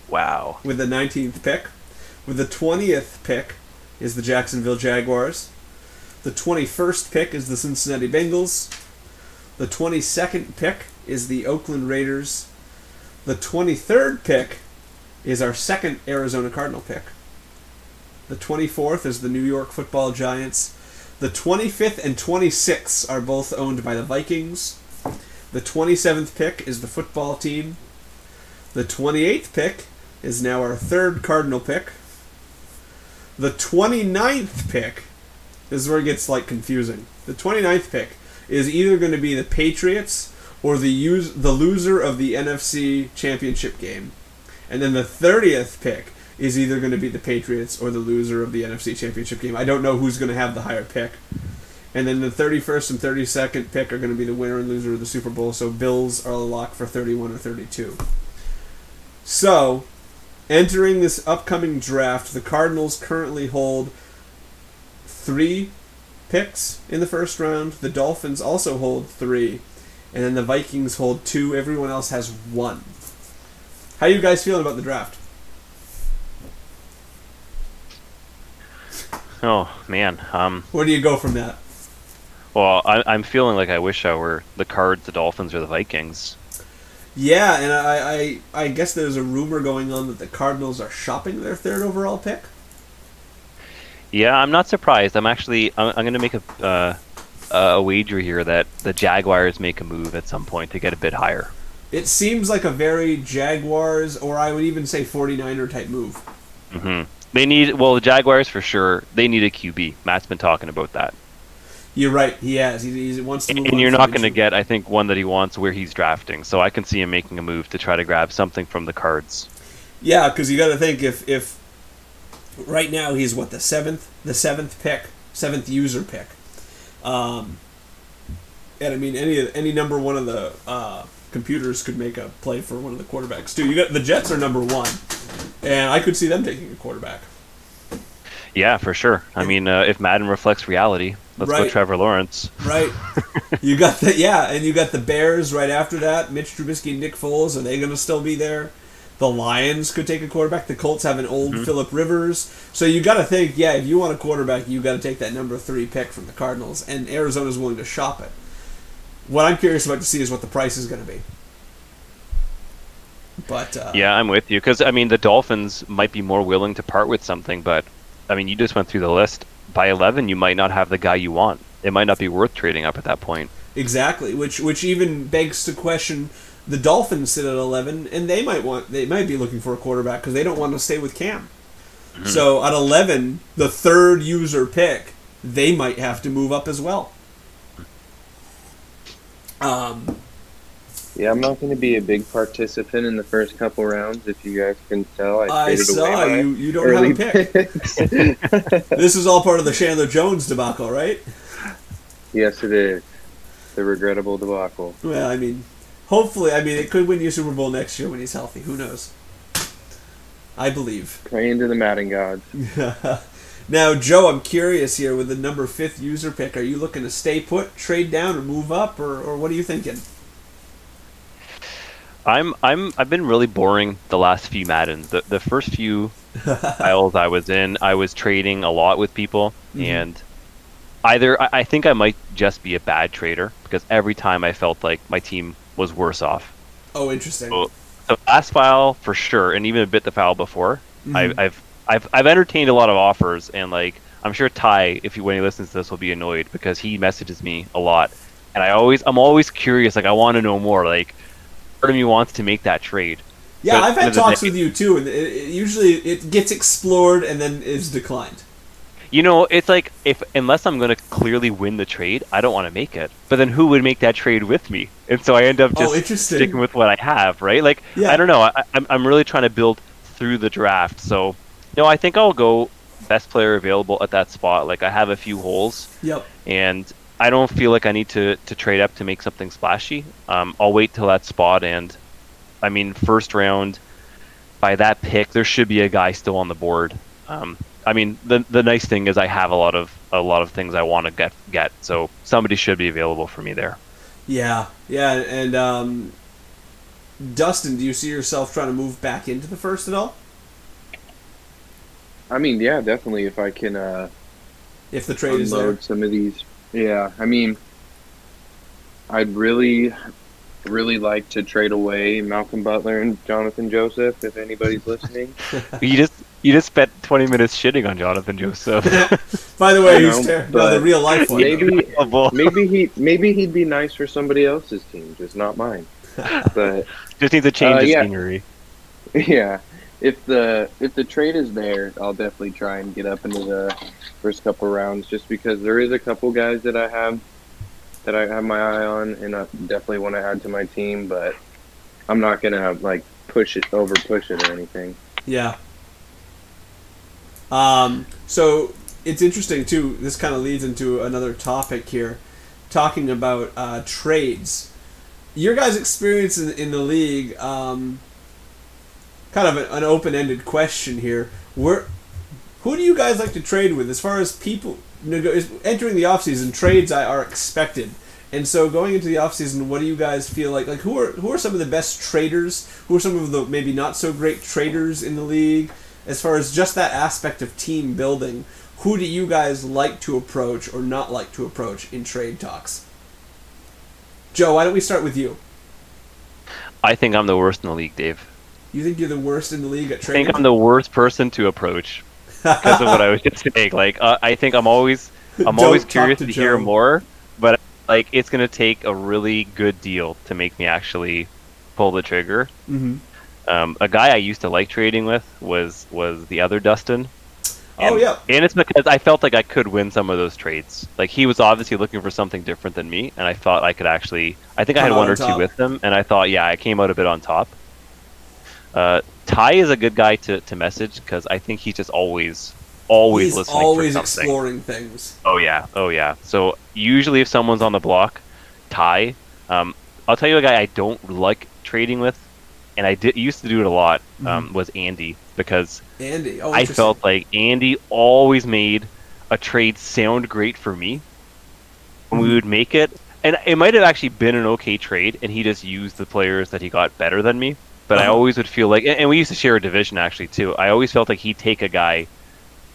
Wow. with the 19th pick. With the 20th pick is the Jacksonville Jaguars. The 21st pick is the Cincinnati Bengals. The 22nd pick is the Oakland Raiders. The 23rd pick is our second Arizona Cardinal pick. The 24th is the New York Football Giants. The 25th and 26th are both owned by the Vikings. The 27th pick is the football team. The 28th pick is now our third Cardinal pick. The 29th pick this is where it gets like confusing. The 29th pick is either going to be the Patriots or the use, the loser of the NFC Championship game. And then the 30th pick is either going to be the Patriots or the loser of the NFC Championship game. I don't know who's going to have the higher pick. And then the 31st and 32nd pick are going to be the winner and loser of the Super Bowl. So Bills are a lock for 31 or 32. So, entering this upcoming draft, the Cardinals currently hold three picks in the first round. The Dolphins also hold three. And then the Vikings hold two. Everyone else has one. How are you guys feeling about the draft? Oh man. Um. Where do you go from that? Well, I, I'm feeling like I wish I were the Cards, the Dolphins, or the Vikings. Yeah, and I, I, I guess there's a rumor going on that the Cardinals are shopping their third overall pick. Yeah, I'm not surprised. I'm actually I'm, I'm going to make a uh, a wager here that the Jaguars make a move at some point to get a bit higher. It seems like a very Jaguars, or I would even say 49er type move. hmm They need well the Jaguars for sure. They need a QB. Matt's been talking about that, You're right. He has. He, he wants to. and, move on you're not going to get I think one that he wants where he's drafting. So I can see him making a move to try to grab something from the Cards. Yeah, because you got to think if if right now he's what the seventh the seventh pick seventh user pick, um, and I mean any any number one of the uh, computers could make a play for one of the quarterbacks too. You got the Jets are number one, and I could see them taking a quarterback. Yeah, for sure. I mean, uh, if Madden reflects reality, let's go Right. Trevor Lawrence. Right. you got the yeah, and you got the Bears right after that. Mitch Trubisky and Nick Foles are they going to still be there? The Lions could take a quarterback. The Colts have an old Philip Rivers. So you got to think, yeah, if you want a quarterback, you got to take that number three pick from the Cardinals, and Arizona's willing to shop it. What I'm curious about to see is what the price is going to be. But uh, Yeah, I'm with you because I mean the Dolphins might be more willing to part with something, but I mean you just went through the list. By 11, you might not have the guy you want. It might not be worth trading up at that point. Exactly, which which even begs to question the Dolphins sit at eleven, and they might want they might be looking for a quarterback because they don't want to stay with Cam. So at eleven, the third user pick, they might have to move up as well. Um, Yeah, I'm not going to be a big participant in the first couple rounds. If you guys can tell, I, I saw you. You don't have a pick. this is all part of the Chandler Jones debacle, right? yes, it is the regrettable debacle. Well, I mean, hopefully, I mean, it could win you Super Bowl next year when he's healthy. Who knows? I believe. Praying to the Madden gods. now, Joe, I'm curious here with the number fifth user pick. Are you looking to stay put, trade down, or move up, or, or what are you thinking? I'm I'm I've been really boring the last few Maddens. The the first few files I was in, I was trading a lot with people, Mhm. and either I, I think I might just be a bad trader because every time I felt like my team was worse off. Oh, interesting. So the last file for sure, and even a bit the file before, Mhm. I, I've I've I've entertained a lot of offers, and like I'm sure Ty, if he when he listens to this, will be annoyed because he messages me a lot, and I always I'm always curious, like I want to know more, like part of me wants to make that trade. yeah, I've had talks with you too, and it, it, usually it gets explored and then is declined. You know, it's like if unless I'm going to clearly win the trade, I don't want to make it. But then who would make that trade with me? And so I end up Oh, just interesting. sticking with what I have, right? Like Yeah. I don't know. I, I'm I'm really trying to build through the draft. So, no, I think I'll go best player available at that spot. Like I have a few holes, Yep. and I don't feel like I need to, to trade up to make something splashy. Um, I'll wait till that spot, and I mean, first round, by that pick, there should be a guy still on the board. Um, I mean, the the nice thing is I have a lot of a lot of things I want to get get, so somebody should be available for me there. Yeah, yeah, and um, Dustin, do you see yourself trying to move back into the first at all? I mean, yeah, definitely. If I can uh, If the trade is there, some of these, yeah. I mean, I'd really, really like to trade away Malcolm Butler and Johnathan Joseph. If anybody's listening, you just you just spent 20 minutes shitting on Johnathan Joseph. by the way, I he's know, ter- no, the real life one. maybe, maybe he, maybe he'd be nice for somebody else's team, just not mine. But just needs to change Uh, the yeah. scenery. yeah, if the if the trade is there, I'll definitely try and get up into the first couple rounds, just because there is a couple guys that I have that I have my eye on, and I definitely want to add to my team. But I'm not gonna like push it over, push it or anything. Yeah. Um, so it's interesting too. This kind of leads into another topic here, talking about uh, trades. Your guys' experience in, in the league, um, kind of an, open-ended question here. Where, who do you guys like to trade with? As far as people entering the offseason, trades are expected. And so going into the offseason, what do you guys feel like? Like who are who are some of the best traders? Who are some of the maybe not so great traders in the league? As far as just that aspect of team building, who do you guys like to approach or not like to approach in trade talks? Joe, why don't we start with you? I think I'm the worst in the league, Dave. You think you're the worst in the league at trading? I think I'm the worst person to approach because of what I was just saying. Like, uh, I think I'm always, I'm always curious to to, hear more, but like, it's gonna take a really good deal to make me actually pull the trigger. Mhm. Um, a guy I used to like trading with was was the other Dustin. Oh, yeah. and it's because I felt like I could win some of those trades. Like he was obviously looking for something different than me, and I thought I could actually. I think I had out one on or top. two with him, and I thought, yeah, I came out a bit on top. Uh, Ty is a good guy to, to message because I think he's just always, always He's listening always for something. exploring things. Oh yeah, oh yeah. So usually if someone's on the block, Ty. Um, I'll tell you a guy I don't like trading with, and I did used to do it a lot. Um, was Andy because Andy, oh, I felt like Andy always made a trade sound great for me. And we would make it, and it might have actually been an okay trade, and he just used the players that he got better than me. But I Uh-huh. always would feel like, and we used to share a division actually too. I always felt like he'd take a guy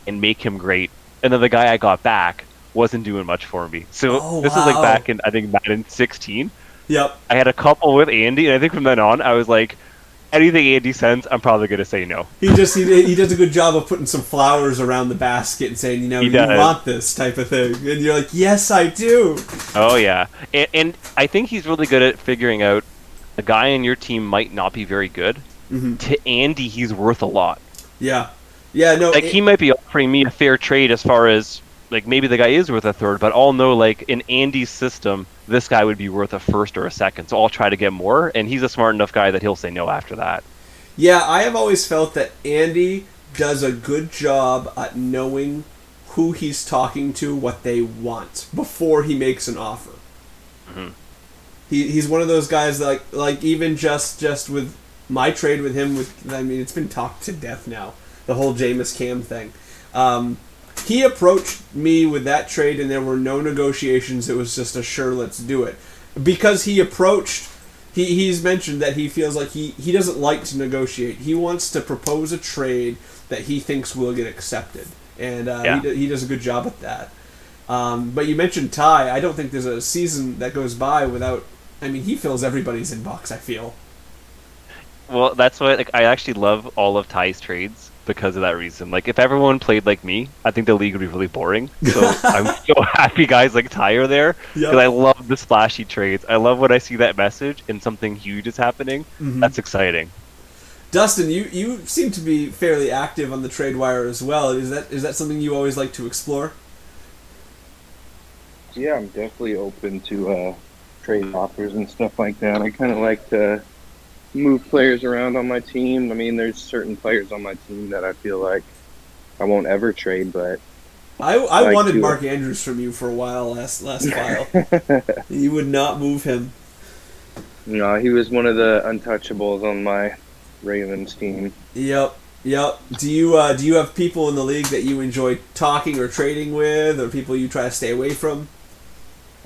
and make him great, and then the guy I got back wasn't doing much for me. So Oh, this is like back in I think Madden 16. Yep. I had a couple with Andy, and I think from then on I was like, anything Andy sends, I'm probably gonna say no. He just he, he does a good job of putting some flowers around the basket and saying, you know, you want this type of thing, and you're like, yes, I do. Oh yeah, and, and I think he's really good at figuring out a guy on your team might not be very good. Mhm. To Andy, he's worth a lot. Yeah, yeah, no, Like it- he might be offering me a fair trade as far as like maybe the guy is worth a third, but I'll know like in Andy's system, this guy would be worth a first or a second. So I'll try to get more, and he's a smart enough guy that he'll say no after that. yeah. I have always felt that Andy does a good job at knowing who he's talking to, what they want before he makes an offer. He, he's one of those guys that like like even just just with my trade with him with I mean it's been talked to death now the whole Jameis Cam thing. Um, he approached me with that trade and there were no negotiations. It was just a sure let's do it because he approached. He, he's mentioned that he feels like he, he doesn't like to negotiate. He wants to propose a trade that he thinks will get accepted, and uh, Yeah. he, he does a good job at that. Um, but you mentioned Ty. I don't think there's a season that goes by without. I mean, he fills everybody's inbox. I feel. Well, that's why like I actually love all of Ty's trades because of that reason. Like if everyone played like me, I think the league would be really boring. So I'm so happy guys like Ty are there because Yep. I love the splashy trades. I love when I see that message and something huge is happening. Mm-hmm. That's exciting. Dustin, you, you seem to be fairly active on the trade wire as well. Is that is that something you always like to explore? Yeah, I'm definitely open to uh, trade offers and stuff like that. I kind of like to move players around on my team. I mean, there's certain players on my team that I feel like I won't ever trade, but I, I Like wanted to- Mark Andrews from you for a while last last file. you would not move him. No, he was one of the untouchables on my Ravens team. Yep, yep. Do you uh, do you have people in the league that you enjoy talking or trading with, or people you try to stay away from?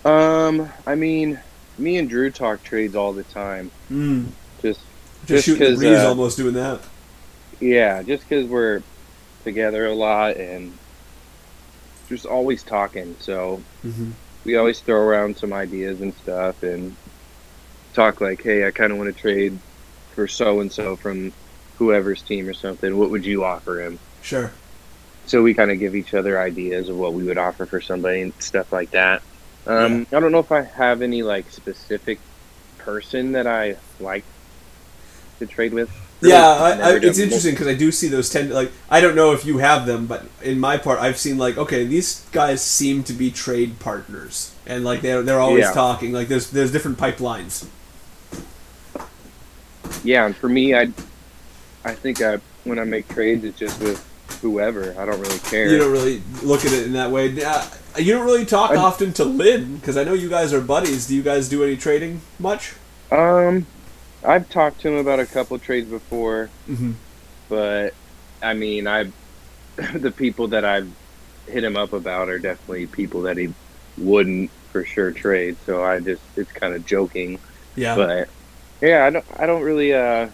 Um, I mean, me and Drew talk trades all the time. Mm. Just, Just, Just shooting the breeze, uh, almost doing that. yeah, just because we're together a lot and just always talking. So hmm we always throw around some ideas and stuff and talk like, hey, I kind of want to trade for so and so from whoever's team or something. What would you offer him? Sure. So we kind of give each other ideas of what we would offer for somebody and stuff like that. Um, I don't know if I have any like specific person that I like to trade with. Yeah, I, I, it's interesting because I do see those tend like I don't know if you have them, but in my part, I've seen like okay, these guys seem to be trade partners, and like they're they're always Yeah. talking. Like there's there's different pipelines. Yeah, and for me, I, I think I when I make trades, it's just with whoever. I don't really care. You don't really look at it in that way. You don't really talk I- often to Lynn because I know you guys are buddies. Do you guys do any trading much? Um, I've talked to him about a couple trades before, Mm-hmm. but I mean, I, the people that I've hit him up about are definitely people that he wouldn't for sure trade. So I just it's kind of joking, Yeah. but yeah, I don't I don't really uh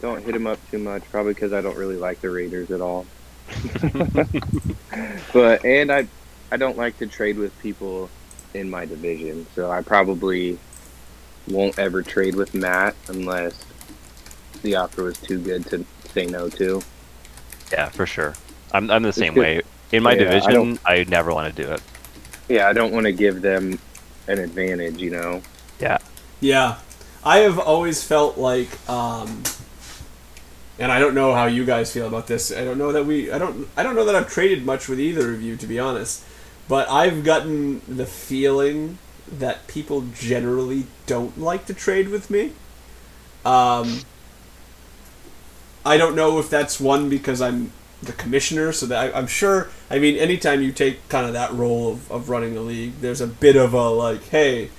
don't hit him up too much, probably because I don't really like the Raiders at all. but and I I don't like to trade with people in my division, so I probably won't ever trade with Matt unless the offer was too good to say no to. Yeah, for sure. I'm I'm the same way. In my Yeah, division, don't- I, never want to do it. Yeah, I don't want to give them an advantage, you know. Yeah. Yeah, I have always felt like, um, and I don't know how you guys feel about this. I don't know that we, I don't, I don't know that I've traded much with either of you, to be honest. But I've gotten the feeling that people generally don't like to trade with me. Um, I don't know if that's one because I'm the commissioner, so that I, I'm sure. I mean, anytime you take kind of that role of, of running a league, there's a bit of a like, hey,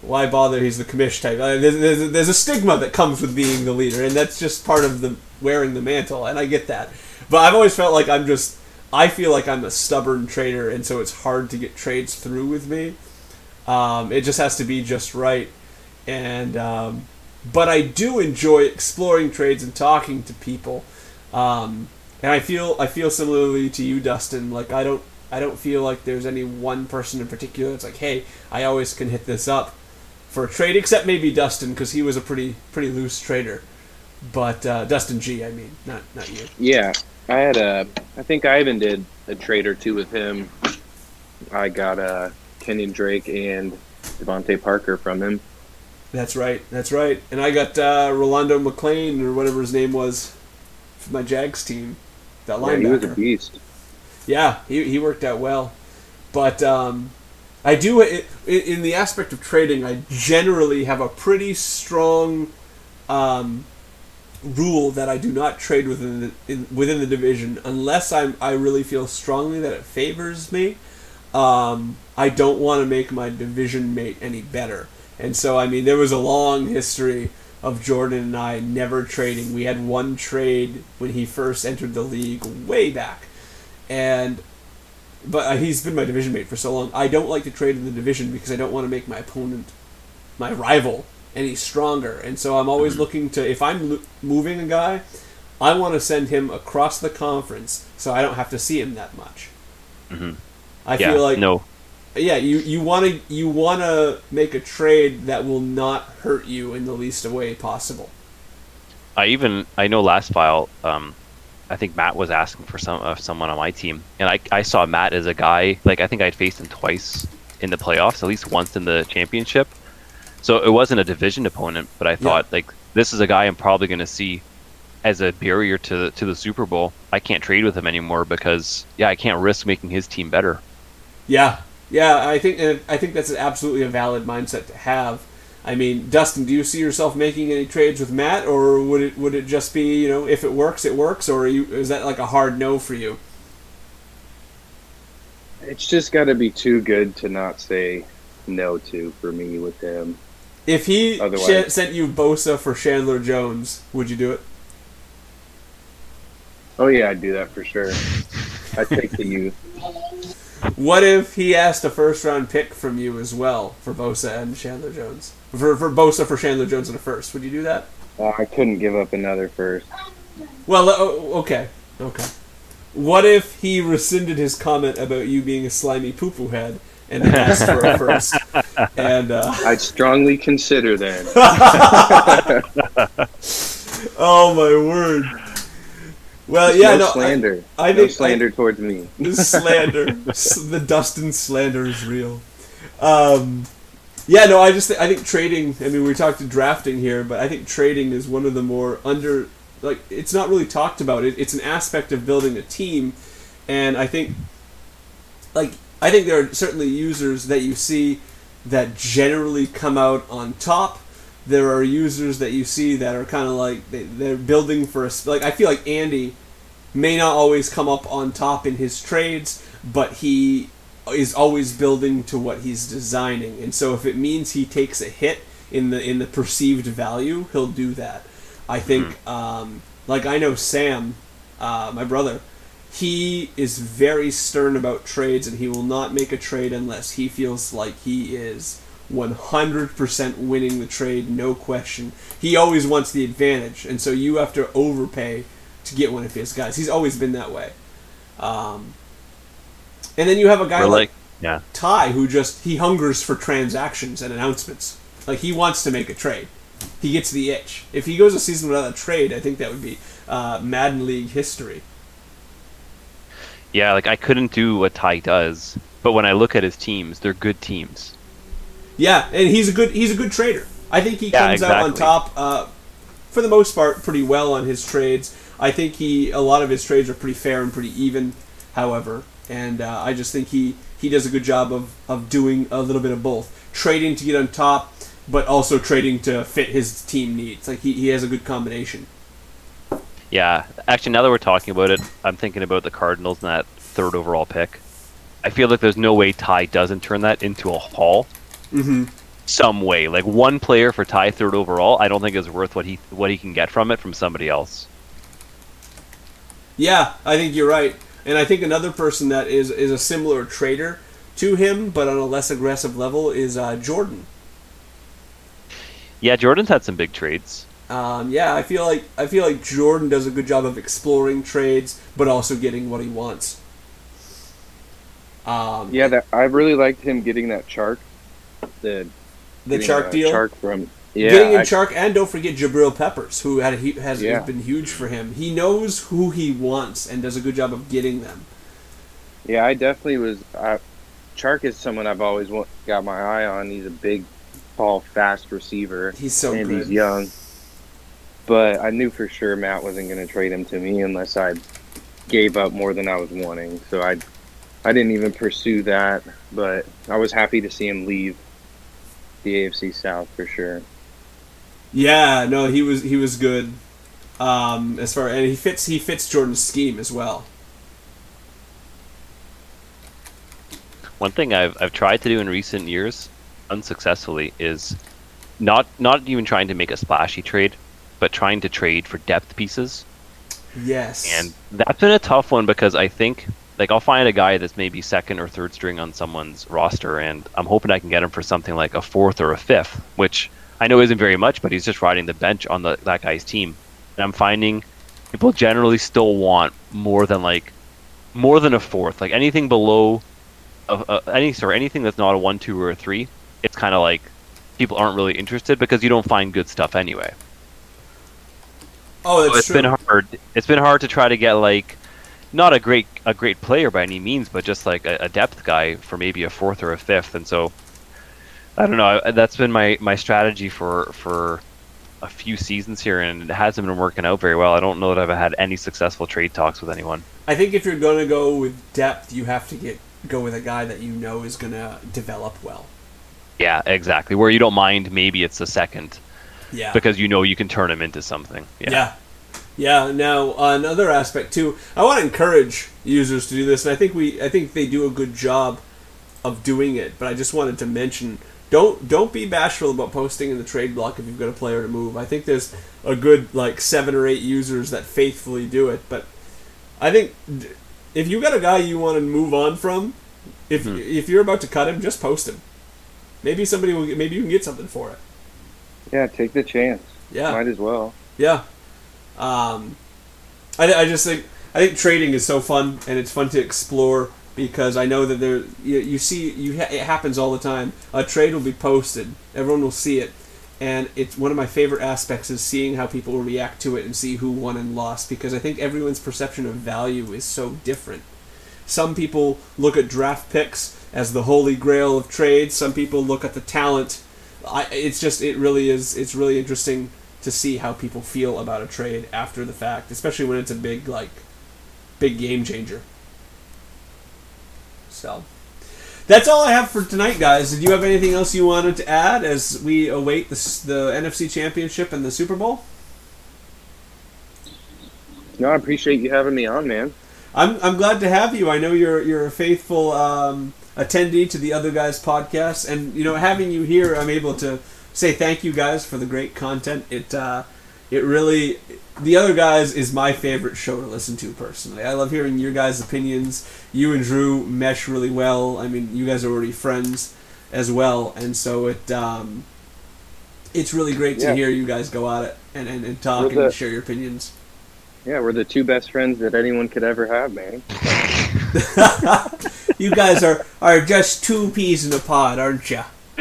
why bother? He's the commish type. Uh, there's, there's, there's a stigma that comes with being the leader, and that's just part of the wearing the mantle, and I get that. But I've always felt like I'm just, I feel like I'm a stubborn trader, and so it's hard to get trades through with me. Um, it just has to be just right, and um, but I do enjoy exploring trades and talking to people. Um, and I feel I feel similarly to you, Dustin. Like I don't I don't feel like there's any one person in particular that's like, hey, I always can hit this up for a trade, except maybe Dustin because he was a pretty pretty loose trader. But uh, Dustin G, I mean, not not you. Yeah, I had a. I think I even did a trade or two with him. I got uh, Kenyon Drake and DeVante Parker from him. That's right, that's right. And I got uh, Rolando McClain or whatever his name was for my Jags team. That Yeah, he was a beast. Yeah, he, he worked out well. But um, I do, i i in the aspect of trading, I generally have a pretty strong um, rule that I do not trade within the, in, within the division unless I, I really feel strongly that it favors me. Um, I don't want to make my division mate any better. And so, I mean, there was a long history of Jordan and I never trading. We had one trade when he first entered the league way back and but uh, he's been my division mate for so long. I don't like to trade in the division because I don't want to make my opponent, my rival, any stronger. And so I'm always looking to if I'm lo- moving a guy, I want to send him across the conference so I don't have to see him that much. Mhm. I yeah, feel like no, yeah, you you want to you want to make a trade that will not hurt you in the least way possible. I even I know last file. Um, I think Matt was asking for some uh, someone on my team, and I I saw Matt as a guy like I think I'd faced him twice in the playoffs, at least once in the championship. So it wasn't a division opponent, but I thought like this is a guy I'm probably going to see as a barrier to the, to the Super Bowl. I can't trade with him anymore because yeah, I can't risk making his team better. Yeah, yeah, I think I think that's absolutely a valid mindset to have. I mean, Dustin, do you see yourself making any trades with Matt, or would it would it just be you know if it works, it works, or you, is that like a hard no for you? It's just got to be too good to not say no to for me with him. If he sh- sent you Bosa for Chandler Jones, would you do it? Oh yeah, I'd do that for sure. I'd take the youth. What if he asked a first round pick from you as well for Bosa and Chandler Jones? For for Bosa for Chandler Jones in a first, would you do that? Uh, I couldn't give up another first. Well, uh, oh, okay, okay. What if he rescinded his comment about you being a slimy poo poo head and asked for a first? And uh, I'd strongly consider that. oh my word! Well, yeah, no, no, slander. I no think- slander towards me. slander, the Dustin slander is real. Um, yeah, no, I just th- I think trading. I mean, we talked to drafting here, but I think trading is one of the more under like it's not really talked about. It, it's an aspect of building a team, and I think like I think there are certainly users that you see that generally come out on top. There are users that you see that are kind of like they, they're building for a like I feel like Andy may not always come up on top in his trades, but he is always building to what he's designing. And so if it means he takes a hit in the in the perceived value, he'll do that. I think um, like I know Sam, uh, my brother, he is very stern about trades and he will not make a trade unless he feels like he is 100% winning the trade, no question. He always wants the advantage, and so you have to overpay to get one of his guys. He's always been that way. Um, and then you have a guy like, yeah, Ty who just he hungers for transactions and announcements. Like he wants to make a trade. He gets the itch. If he goes a season without a trade, I think that would be uh, Madden League history. Yeah. Like I couldn't do what Ty does, but when I look at his teams, they're good teams. Yeah, and he's a good he's a good trader. I think he Yeah, comes out on top uh, for the most part pretty well on his trades. I think he a lot of his trades are pretty fair and pretty even. However, and uh, I just think he he does a good job of of doing a little bit of both, trading to get on top, but also trading to fit his team needs. Like he, he has a good combination. Yeah, actually, now that we're talking about it, I'm thinking about the Cardinals and that third overall pick. I feel like there's no way Ty doesn't turn that into a haul. Mm-hmm. Some way, like one player for Ty third overall, I don't think is worth what he what he can get from it from somebody else. Yeah, I think you're right. And I think another person that is is a similar trader to him, but on a less aggressive level, is uh, Jordan. Yeah, Jordan's had some big trades. Um, yeah, I feel like I feel like Jordan does a good job of exploring trades, but also getting what he wants. Um, Yeah, that I really liked him getting that Chark. The the Chark deal, Chark from yeah. getting in I- Chark, and don't forget Jabril Peppers, who had he has Yeah. been huge for him. He knows who he wants and does a good job of getting them. Yeah, I definitely was. I, Chark is someone I've always wa- got my eye on. He's a big, tall, fast receiver, He's so and good. he's young. But I knew for sure Matt wasn't going to trade him to me unless I gave up more than I was wanting. So I, I didn't even pursue that. But I was happy to see him leave the AFC South for sure. Yeah, no, he was he was good. Um, as far and he fits he fits Jordan's scheme as well. One thing I've I've tried to do in recent years, unsuccessfully, is not not even trying to make a splashy trade, but trying to trade for depth pieces. Yes. And that's been a tough one because I think like I'll find a guy that's maybe second or third string on someone's roster and I'm hoping I can get him for something like a fourth or a fifth, which I know isn't very much, but he's just riding the bench on the that guy's team. And I'm finding people generally still want more than like more than a fourth. Like anything below a, a, any sorry, anything that's not a one, two, or a three, it's kind of like people aren't really interested because you don't find good stuff anyway. Oh, So it's true. been hard. It's been hard to try to get like not a great a great player by any means, but just like a, a depth guy for maybe a fourth or a fifth. And so I don't know. That's been my my strategy for for a few seasons here, and it hasn't been working out very well. I don't know that I've had any successful trade talks with anyone. I think if you're gonna go with depth, you have to get go with a guy that you know is gonna develop well. Yeah, exactly. Where you don't mind maybe it's a second Yeah. because you know you can turn him into something. yeah. Yeah. Yeah. Now uh, another aspect too. I want to encourage users to do this, and I think we, I think they do a good job of doing it. But I just wanted to mention, don't don't be bashful about posting in the trade block if you've got a player to move. I think there's a good like seven or eight users that faithfully do it. But I think if you got a guy you want to move on from, if hmm. if you're about to cut him, just post him. Maybe somebody will. Maybe you can get something for it. Yeah, take the chance. Yeah. Might as well. Yeah. Um, I, I just think I think trading is so fun and it's fun to explore because I know that there you, you see you ha- it happens all the time. A trade will be posted, everyone will see it, and it's one of my favorite aspects is seeing how people react to it and see who won and lost because I think everyone's perception of value is so different. Some people look at draft picks as the holy grail of trades. Some people look at the talent. I, it's just it really is. It's really interesting to see how people feel about a trade after the fact, especially when it's a big like big game changer. So that's all I have for tonight, guys. Did you have anything else you wanted to add as we await the, the NFC Championship and the Super Bowl? No, I appreciate you having me on, man. I'm, I'm glad to have you. I know you're you're a faithful um, attendee to the other guys' podcast, and you know having you here, I'm able to say thank you guys for the great content. It uh, it really the other guys is my favorite show to listen to personally. I love hearing your guys' opinions. You and Drew mesh really well. I mean, you guys are already friends as well, and so it um, it's really great to Yeah. hear you guys go at it and, and, and talk We're and share your opinions. Yeah, we're the two best friends that anyone could ever have, man. you guys are, are just two peas in a pod, aren't you?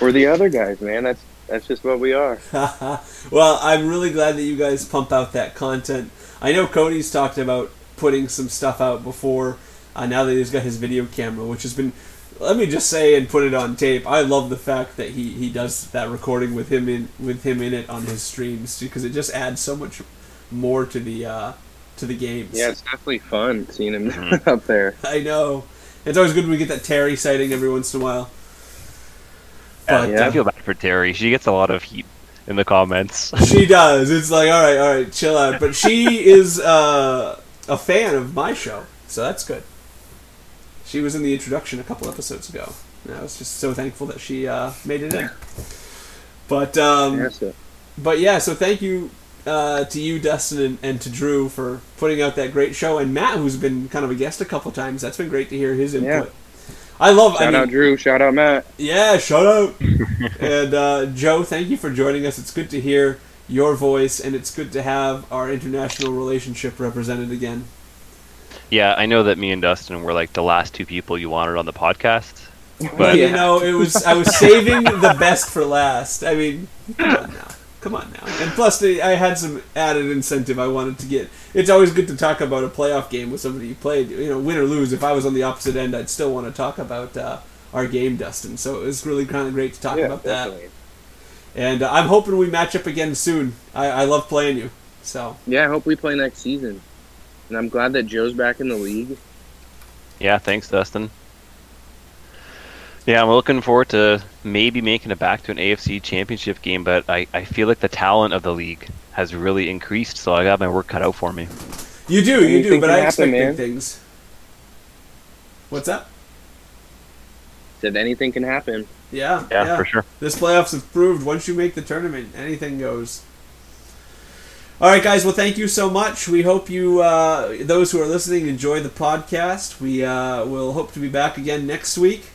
We're the other guys, man. That's that's just what we are. well, I'm really glad that you guys pump out that content. I know Cody's talked about putting some stuff out before. Uh, now that he's got his video camera, which has been, let me just say and put it on tape. I love the fact that he, he does that recording with him in with him in it on his streams because it just adds so much more to the uh, to the games. Yeah, it's definitely fun seeing him up there. I know. It's always good when we get that Terry sighting every once in a while. But, Yeah. I feel bad for Terry. She gets a lot of heat in the comments. she does. It's like, all right, all right, chill out. But she is uh, a fan of my show, so that's good. She was in the introduction a couple episodes ago. And I was just so thankful that she uh, made it in. But um, but yeah, so thank you uh, to you, Dustin, and, and to Drew for putting out that great show, and Matt, who's been kind of a guest a couple times. That's been great to hear his input. Yeah. I love. I shout mean, out Drew, shout out Matt. yeah, shout out. and uh, Joe, thank you for joining us. It's good to hear your voice, and it's good to have our international relationship represented again. yeah, I know that me and Dustin were like the last two people you wanted on the podcast. But But you know, it was I was saving the best for last. I mean, come on now, come on now. And plus, the, I had some added incentive I wanted to get. It's always good to talk about a playoff game with somebody you played. You know, win or lose. If I was on the opposite end, I'd still want to talk about uh, our game, Dustin. So it was really kind of great to talk Yeah, about that. definitely. And uh, I'm hoping we match up again soon. I, I love playing you. So Yeah, I hope we play next season. And I'm glad that Joe's back in the league. yeah, thanks, Dustin. Yeah, I'm looking forward to maybe making it back to an AFC championship game, but I, I feel like the talent of the league has really increased, so I got my work cut out for me. you do, you do. But I expect man. big things. What's up? Said anything can happen. Yeah, Yeah, for sure. This playoffs have proved once you make the tournament, anything goes. All right, guys. Well, thank you so much. We hope you, uh, those who are listening, enjoy the podcast. We uh, will hope to be back again next week.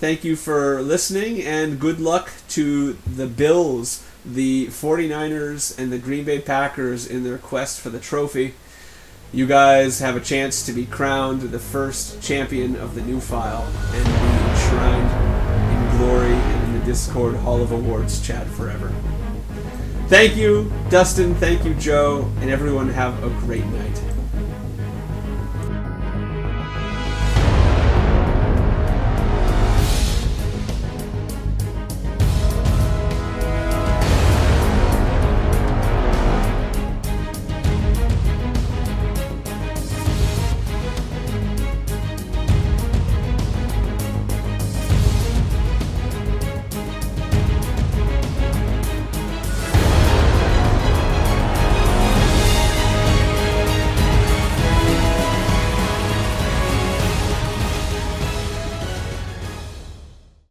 Thank you for listening, and good luck to the Bills, the 49ers, and the Green Bay Packers in their quest for the trophy. You guys have a chance to be crowned the first champion of the new file and be enshrined in glory and in the Discord Hall of Awards chat forever. Thank you, Dustin. Thank you, Joe. And everyone have a great night.